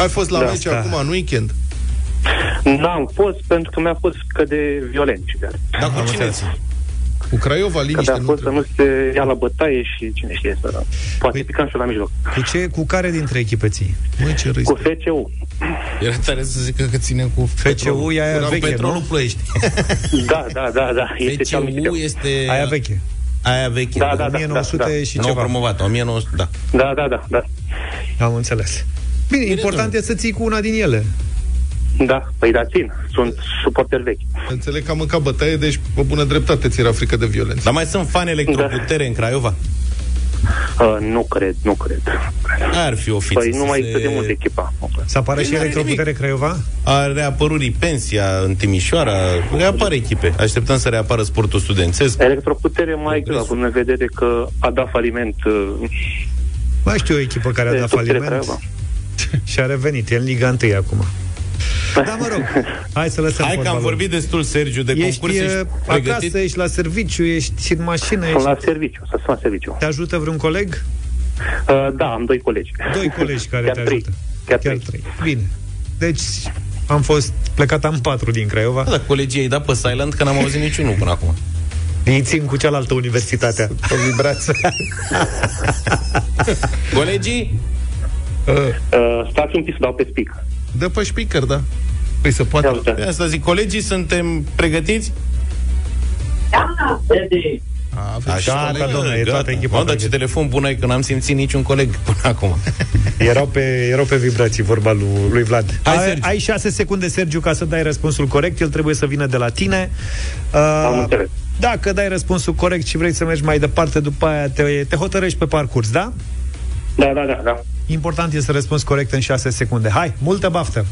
Speaker 3: Ai fost la
Speaker 17: Da.
Speaker 3: meci acum, în weekend?
Speaker 17: N-am fost pentru că mi-a fost că de violent.
Speaker 3: Da,
Speaker 4: Dar cu cine
Speaker 3: Cu Craiova,
Speaker 17: Că
Speaker 3: liniște,
Speaker 17: a
Speaker 3: nu
Speaker 17: fost să
Speaker 3: trebuie.
Speaker 17: nu se ia la bătaie și cine știe să... Poate
Speaker 2: Păi-
Speaker 17: picăm și la mijloc.
Speaker 2: Cu, ce, cu care dintre echipe ții?
Speaker 3: Măi, ce râzi.
Speaker 17: Cu FCU.
Speaker 4: Era tare să zică că ținem cu
Speaker 2: FCU e aia
Speaker 4: Cu
Speaker 2: veche,
Speaker 4: petrolul
Speaker 2: nu?
Speaker 4: Ploiești. <laughs>
Speaker 17: Da, da, da, da. Este cea mai
Speaker 4: FCU este...
Speaker 2: Aia veche
Speaker 4: Aia veche.
Speaker 17: Da, da, da.
Speaker 2: 1900
Speaker 17: da,
Speaker 2: și
Speaker 4: Nou
Speaker 2: ceva
Speaker 4: promovat, 1900, da.
Speaker 17: Da, da, da, da.
Speaker 2: Am înțeles Bine, important e să ții cu una din ele
Speaker 17: Da, păi da, țin. Sunt suporter vechi.
Speaker 3: Înțeleg că am mâncat bătaie, deci pe bună dreptate ți era frică de violență.
Speaker 4: Dar mai sunt fani electroputere în Craiova?
Speaker 17: Uh, nu cred, nu cred.
Speaker 4: Ar fi o fiță
Speaker 17: Păi nu
Speaker 4: să
Speaker 17: mai
Speaker 4: se-
Speaker 17: este de mult echipa.
Speaker 2: Să apară
Speaker 4: Păi
Speaker 2: și
Speaker 4: n-are
Speaker 2: electroputere Craiova?
Speaker 4: A reapărut Pensia în Timișoara, reapar echipe. Așteptăm să reapară sportul studențesc.
Speaker 17: Electroputere mai greu, având în vedere că a dat faliment uh,
Speaker 2: Mai știu o echipă care a dat
Speaker 17: Electroputere
Speaker 2: faliment
Speaker 17: Craiova. <laughs>
Speaker 2: și a revenit. E în Liga 1 acum. Da, mă rog. <laughs> Hai să lăsăm
Speaker 4: Hai că am
Speaker 2: fotbalul.
Speaker 4: vorbit destul, Sergiu, de
Speaker 2: Ești
Speaker 4: concurs.
Speaker 2: e,
Speaker 4: Ești
Speaker 2: acasă,
Speaker 4: pregătit?
Speaker 2: ești la serviciu, ești în mașină,
Speaker 17: Sunt
Speaker 2: ești...
Speaker 17: la serviciu, să sunt la serviciu.
Speaker 2: Te ajută vreun coleg?
Speaker 17: Uh, da, am doi colegi.
Speaker 2: Doi colegi care
Speaker 17: Chiar
Speaker 2: te
Speaker 17: trei.
Speaker 2: ajută.
Speaker 17: Chiar
Speaker 2: Chiar
Speaker 17: trei.
Speaker 2: trei. Bine. Deci, am fost plecat am patru din Craiova.
Speaker 4: Da, colegii ai dat pe silent că n-am auzit niciunul până acum.
Speaker 2: Îi țin cu cealaltă universitatea.
Speaker 3: Pe vibrație. <laughs>
Speaker 4: Colegii?
Speaker 17: Uh, stați un pic să dau pe speak.
Speaker 3: Dă pe speaker, da. Păi se poate.
Speaker 17: Ia uite.
Speaker 4: De asta zic, colegii suntem pregătiți?
Speaker 15: Da,
Speaker 3: A, avem și
Speaker 2: Gata,
Speaker 3: colegi.
Speaker 2: domnule, e toată echipa
Speaker 4: Mă, dar ce
Speaker 2: pregătită.
Speaker 4: telefon bun ai, că n-am simțit niciun coleg până acum. <laughs>
Speaker 2: Erau pe, erau pe vibrații, vorba lui, lui Vlad.
Speaker 4: Hai,
Speaker 2: ai,
Speaker 4: Sergiu.
Speaker 2: ai șase secunde, Sergiu, ca să dai răspunsul corect. El trebuie să vină de la tine.
Speaker 17: Am
Speaker 2: Uh,
Speaker 17: înțeles.
Speaker 2: dacă dai răspunsul corect și vrei să mergi mai departe, după aia te, te hotărăști pe parcurs, da?
Speaker 17: Da, da, da, da.
Speaker 2: Important este să răspunzi corect în 6 secunde. Hai, multă baftă!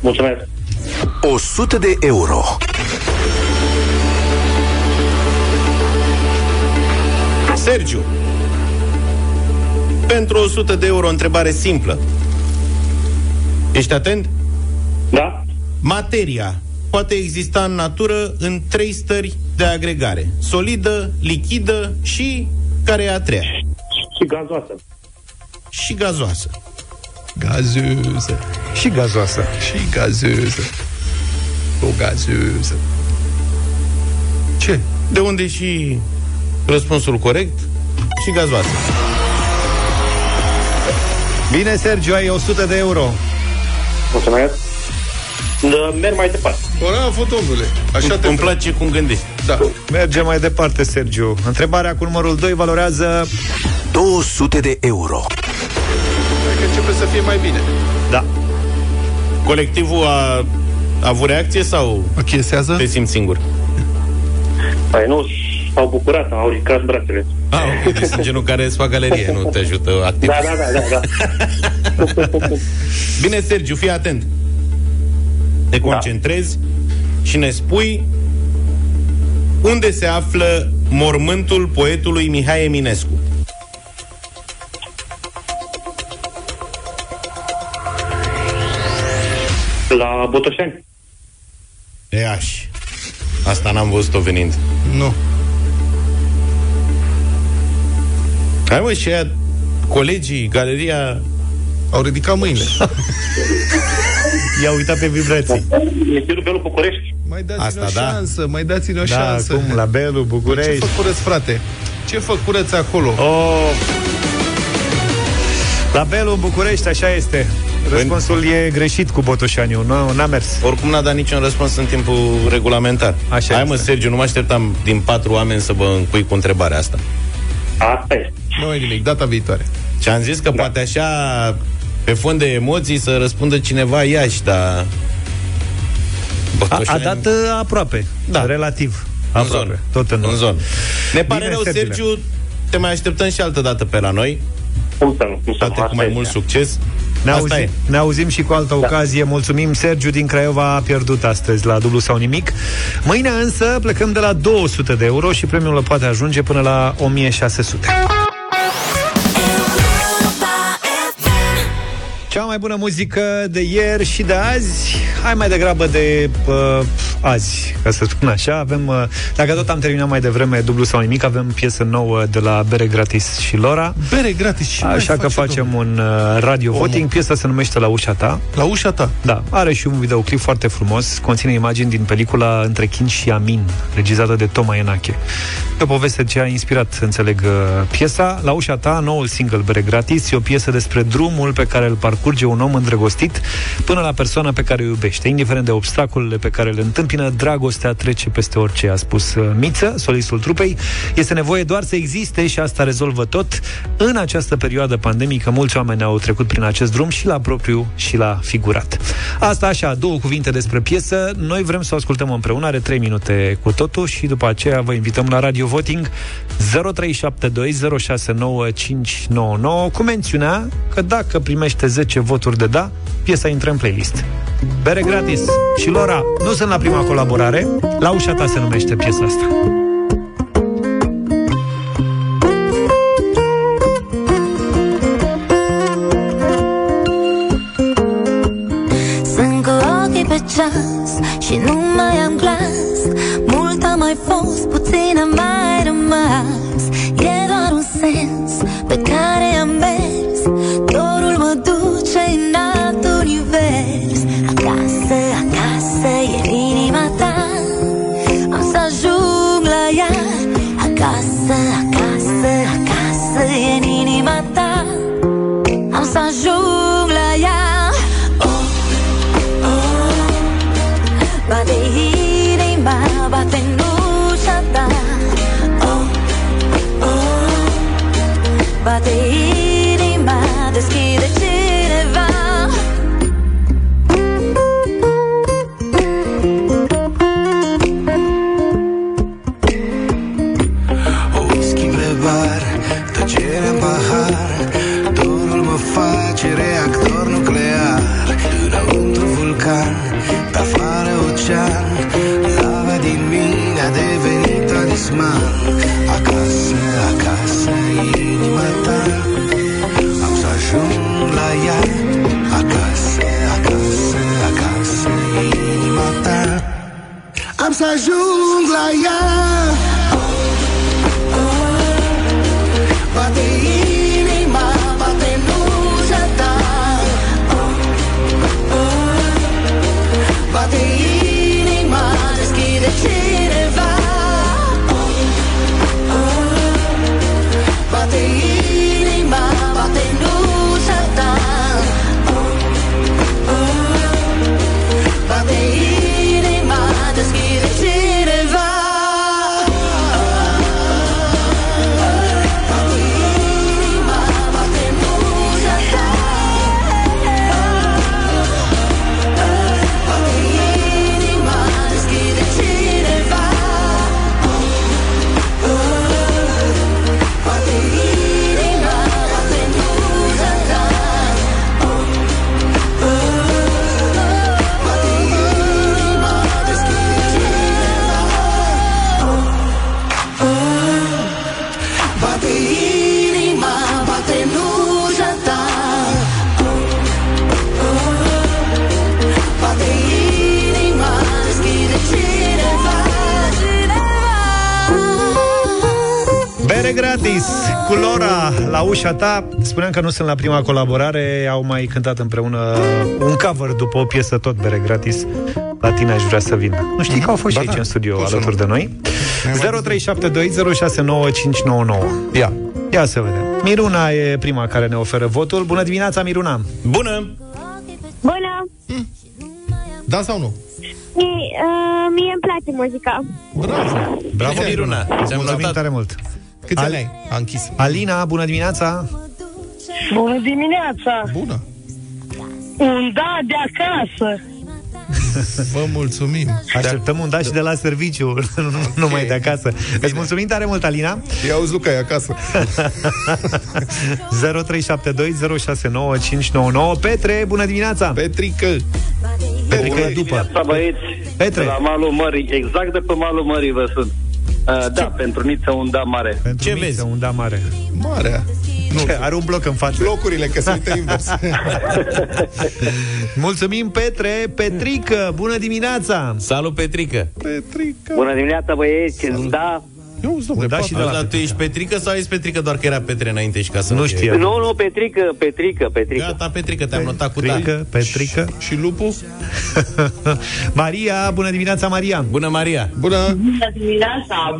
Speaker 17: Mulțumesc.
Speaker 9: 100 de euro.
Speaker 4: Sergiu. Pentru 100 de euro, o întrebare simplă. Ești atent?
Speaker 17: Da.
Speaker 4: Materia poate exista în natură în trei stări de agregare. Solidă, lichidă și care e a treia?
Speaker 17: Și gazoasă.
Speaker 4: Și gazoasă.
Speaker 3: Gazeuză.
Speaker 2: Și gazoasă.
Speaker 3: Și gazeuză. O gazeuză.
Speaker 4: Ce? De unde și răspunsul corect? Și gazoasă.
Speaker 2: Bine, Sergiu, ai 100 de euro.
Speaker 17: Mulțumesc. Da, merg mai departe.
Speaker 3: Bravo, domnule. Așa te
Speaker 4: Îmi place cum gândești.
Speaker 3: Da.
Speaker 2: Mergem mai departe, Sergiu. Întrebarea cu numărul 2 valorează
Speaker 9: 200 de euro.
Speaker 3: Hai că începe să fie mai bine.
Speaker 2: Da.
Speaker 4: Colectivul a, a avut reacție sau
Speaker 3: Achesează?
Speaker 4: te simți singur?
Speaker 17: Păi nu, s-au bucurat, au ridicat brațele.
Speaker 4: Ah, ok, deci <laughs> sunt genul care îți fac galerie, nu te ajută activ.
Speaker 17: Da, da, da, da, da. <laughs>
Speaker 4: Bine, Sergiu, fii atent. Te concentrezi și ne spui unde se află mormântul poetului Mihai Eminescu.
Speaker 17: La Botoșani.
Speaker 4: E aș. Asta n-am văzut-o venind.
Speaker 3: Nu.
Speaker 4: Hai mă, și aia, colegii, galeria...
Speaker 3: Au ridicat mâinile. <laughs>
Speaker 2: I-a uitat pe vibrații.
Speaker 17: Ministerul Belu București.
Speaker 3: Mai dați-ne
Speaker 4: Asta,
Speaker 3: o
Speaker 4: da.
Speaker 3: șansă, mai dați-ne o
Speaker 2: Da,
Speaker 3: șansă.
Speaker 2: acum la Belu,
Speaker 3: Bă, Ce
Speaker 2: București.
Speaker 3: făcurăți, frate? Ce făcurăți acolo?
Speaker 2: Oh. La Belu, în București, așa este. Răspunsul e greșit cu Botoșaniu, nu, n-a mers.
Speaker 4: Oricum n-a dat niciun răspuns în timpul regulamentar.
Speaker 2: Așa
Speaker 4: Hai
Speaker 2: este.
Speaker 4: mă, Sergiu, nu mă așteptam din patru oameni să vă încui cu întrebarea asta.
Speaker 17: Asta este.
Speaker 3: Nu e nimic, data viitoare.
Speaker 4: Și am zis că da. poate așa, pe fond de emoții, să răspundă cineva Iași, dar...
Speaker 2: A,
Speaker 4: Botoșani-
Speaker 2: a dat uh, aproape,
Speaker 4: Da.
Speaker 2: relativ.
Speaker 4: în
Speaker 2: Aproape,
Speaker 4: zonă.
Speaker 2: tot în,
Speaker 4: în zonă. Ne pare
Speaker 2: Bine,
Speaker 4: rău,
Speaker 2: Sergiule.
Speaker 4: Sergiu, te mai așteptăm și altă dată pe la noi,
Speaker 17: Cum să nu? Cum să nu?
Speaker 4: poate cu
Speaker 17: Asta
Speaker 4: mai
Speaker 17: este.
Speaker 4: mult succes.
Speaker 2: Ne
Speaker 4: Asta
Speaker 2: auzim,
Speaker 4: e.
Speaker 2: ne auzim și cu altă ocazie. Mulțumim, Sergiu din Craiova a pierdut astăzi la dublu sau nimic. Mâine însă plecăm de la 200 de euro și premiul îl poate ajunge până la 1600. Cea mai bună muzică de ieri și de azi Hai mai degrabă de uh, azi, ca să spun așa avem, uh, Dacă tot am terminat mai devreme Dublu sau nimic, avem piesă nouă De la Bere Gratis și Lora
Speaker 3: Bere gratis. Ce mai
Speaker 2: Așa că
Speaker 3: face,
Speaker 2: facem
Speaker 3: domnule?
Speaker 2: un uh, radio
Speaker 3: Omul.
Speaker 2: voting Piesa se numește La ușa ta
Speaker 3: La ușa ta.
Speaker 2: Da, are și un videoclip foarte frumos Conține imagini din pelicula Între Chin și Amin Regizată de Toma Enache E o poveste ce a inspirat, înțeleg, uh, piesa La ușa ta, noul single Bere Gratis E o piesă despre drumul pe care îl parcurge un om îndrăgostit Până la persoana pe care o iubește Indiferent de obstacolele pe care le întâmpină Dragostea trece peste orice, a spus uh, Miță, solistul trupei. Este nevoie doar să existe și asta rezolvă tot. În această perioadă pandemică Mulți oameni au trecut prin acest drum Și la propriu și la figurat. Asta așa, două cuvinte despre piesă. Noi vrem să o ascultăm împreună Are trei minute cu totul Și după aceea vă invităm la Radio Voting 0372069599 Cu mențiunea că dacă primește 10 voturi de da Piesa intră în playlist. Bere gratis. Și Lora nu sunt la prima colaborare. La ușa ta se numește piesa asta.
Speaker 18: Sunt cu ochii pe ceas Și nu mai am glas. Mult am mai fost, puțin am mai rămas. E doar un sens pe care am mers. Dorul mă duce în alt univers. Acasă, acasă de să ajung la ea
Speaker 2: cu Lora la ușa ta. Spuneam că nu sunt la prima colaborare Au mai cântat împreună un cover După o piesă tot bere gratis. La tine aș vrea să vin. Nu știi că au fost și
Speaker 3: Ba
Speaker 2: aici
Speaker 3: da,
Speaker 2: în studio
Speaker 3: cum să
Speaker 2: alături
Speaker 3: nu?
Speaker 2: de noi. 0372069599
Speaker 3: Ia.
Speaker 2: Ia să vedem. Miruna e prima care ne oferă votul. Bună dimineața, Miruna!
Speaker 4: Bună!
Speaker 15: Bună!
Speaker 3: Da sau nu?
Speaker 15: Mie, uh, mie îmi place muzica.
Speaker 3: Bravo!
Speaker 2: Bravo,
Speaker 4: Miruna. Ți-am
Speaker 2: Mulțumim
Speaker 4: notat.
Speaker 2: tare mult
Speaker 3: Câți
Speaker 2: Al-
Speaker 3: ani ai? A închis.
Speaker 2: Alina, bună dimineața.
Speaker 19: Bună dimineața!
Speaker 3: Bună.
Speaker 19: Un da de acasă!
Speaker 3: Vă mulțumim.
Speaker 2: Așteptăm un da și de la serviciu <laughs> Nu numai de acasă. Îți mulțumim tare mult, Alina.
Speaker 3: Ia auzi, Luca, e acasă. <laughs>
Speaker 2: 0372069599 Petre, bună dimineața.
Speaker 3: Petrică.
Speaker 2: Petrică după.
Speaker 20: Sa băieți,
Speaker 2: Petre.
Speaker 20: de la malul mării, exact de pe malul mării vă sunt. Uh, da, pentru Niță un da mare.
Speaker 2: Pentru
Speaker 4: Ce
Speaker 2: Miță,
Speaker 4: vezi?
Speaker 2: un da mare
Speaker 3: Marea
Speaker 2: nu. Ce, Are un bloc în față
Speaker 3: Locurile, că se uită invers <laughs>
Speaker 2: Mulțumim, Petre Petrică, bună dimineața
Speaker 4: Salut, Petrică!
Speaker 3: Petrică
Speaker 20: Bună dimineața băieți, da.
Speaker 3: Eu auzi, domnule,
Speaker 2: Un da
Speaker 3: patru.
Speaker 2: și de la
Speaker 4: Dar tu ești Petrică sau ești Petrică doar că era Petre înainte și ca să
Speaker 2: Nu
Speaker 4: fie?
Speaker 2: știe.
Speaker 20: Nu, nu, Petrică, Petrică, Petrică.
Speaker 4: Gata, Petrică, te-am notat cu tare.
Speaker 2: Petrică, Petrică
Speaker 3: Și lupul? <laughs>
Speaker 2: Maria, bună dimineața, Maria
Speaker 4: Bună, Maria!
Speaker 3: Bună
Speaker 19: Bună dimineața!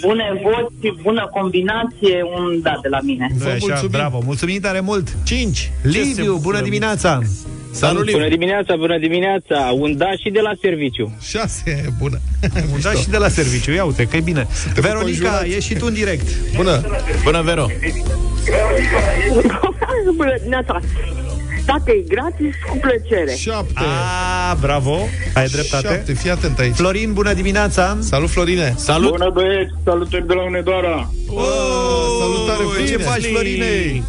Speaker 19: Bune voci, bună combinație, un da de la mine.
Speaker 2: Nu e așa,
Speaker 3: mulțumim.
Speaker 2: bravo, mulțumim tare mult
Speaker 3: 5
Speaker 2: Liviu, bună dimineața
Speaker 4: Salut, Liviu!
Speaker 20: dimineața, bună dimineața. Un da și de la serviciu.
Speaker 3: 6 Bună <laughs>
Speaker 2: Un da și de la serviciu, ia uite, că e bine Veronica,
Speaker 3: conjurați.
Speaker 2: ești și tu în direct
Speaker 3: Bună
Speaker 4: Bună, Vero! <laughs>
Speaker 15: Bună dimineața! Dacă e gratis, cu plăcere.
Speaker 3: 7
Speaker 2: A, bravo, ai dreptate
Speaker 3: 7, fii atent aici
Speaker 2: Florin, bună dimineața
Speaker 3: Salut, Florine
Speaker 4: Salut!
Speaker 20: Bună băieți, salutări de la Unedoara.
Speaker 3: oh, Salutare,
Speaker 2: Ce
Speaker 3: Florine
Speaker 2: faci, Florine?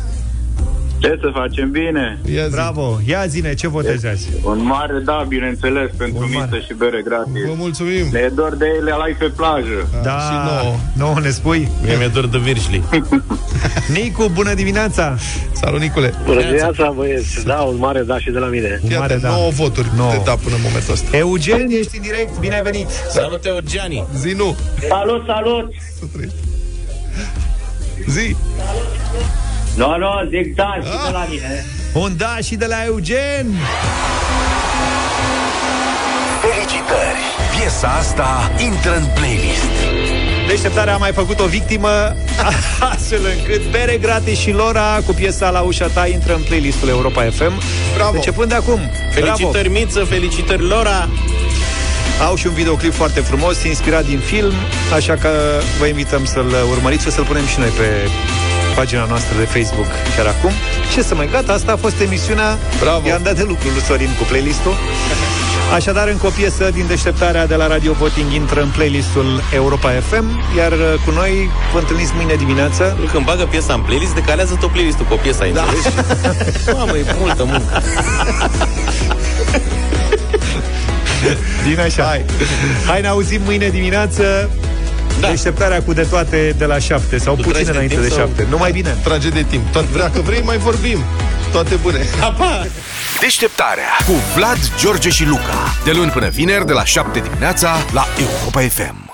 Speaker 20: Ce să facem bine?
Speaker 3: Ia zi.
Speaker 2: Bravo, ia zine, ce votezi azi?
Speaker 20: Un mare da, bineînțeles, pentru
Speaker 2: Un mare.
Speaker 20: Niță și bere gratis.
Speaker 3: Vă mulțumim
Speaker 20: Ne e dor de ele alai pe plajă.
Speaker 2: Da,
Speaker 3: și nouă.
Speaker 2: nouă ne spui
Speaker 4: Mie mi-e dor de virșli. <laughs>
Speaker 2: Nicu, bună dimineața
Speaker 3: Salut, Nicule
Speaker 20: Bună dimineața, băieți. Da, un mare da și de la mine.
Speaker 3: Fii
Speaker 2: mare
Speaker 3: atent,
Speaker 2: da.
Speaker 3: 9 voturi
Speaker 2: Nouă.
Speaker 3: de da până în momentul ăsta
Speaker 2: Eugen, ești în direct, bine ai venit
Speaker 4: Salut, Eugiani!
Speaker 3: Zi nu
Speaker 19: Salut, salut!
Speaker 3: Zi
Speaker 19: Nu, nu, zic da și de la mine.
Speaker 2: Un da și de la Eugen
Speaker 9: Felicitări! Piesa asta intră în playlist.
Speaker 2: Deșteptarea a mai făcut o victimă <laughs> Astfel încât Bere gratis și Lora Cu piesa la ușa ta intră în playlistul Europa FM
Speaker 3: Bravo.
Speaker 2: Începând de acum
Speaker 4: Felicitări, Miță, felicitări, Lora!
Speaker 2: Bravo. Au și un videoclip foarte frumos Inspirat din film Așa că vă invităm să-l urmăriți O să-l punem și noi pe pagina noastră de Facebook chiar acum. Ce să mai gata, asta a fost emisiunea.
Speaker 3: Bravo.
Speaker 2: I-am dat de lucru lui Sorin cu playlistul. <laughs> Așadar, încă o piesă din deșteptarea de la Radio Voting intră în playlistul Europa FM, iar uh, cu noi vă întâlniți mâine dimineață.
Speaker 4: Când bagă piesa în playlist, decalează tot playlistul cu o piesă, ai
Speaker 2: Da.
Speaker 4: înțeles? <laughs> Mamă, e multă muncă.
Speaker 2: Bine așa. Hai. Hai ne auzim mâine dimineață. Da. Deșteptarea cu de toate de la 7 sau
Speaker 3: Tu
Speaker 2: puțin
Speaker 3: tragi de
Speaker 2: înainte
Speaker 3: timp
Speaker 2: de
Speaker 3: sau-
Speaker 2: 7. Numai bine.
Speaker 3: Trage de timp. Tot, dacă vrei, mai vorbim. Toate bune.
Speaker 2: Pa!
Speaker 9: Deșteptarea cu Vlad, George și Luca. De luni până vineri, de la 7 dimineața, la Europa FM.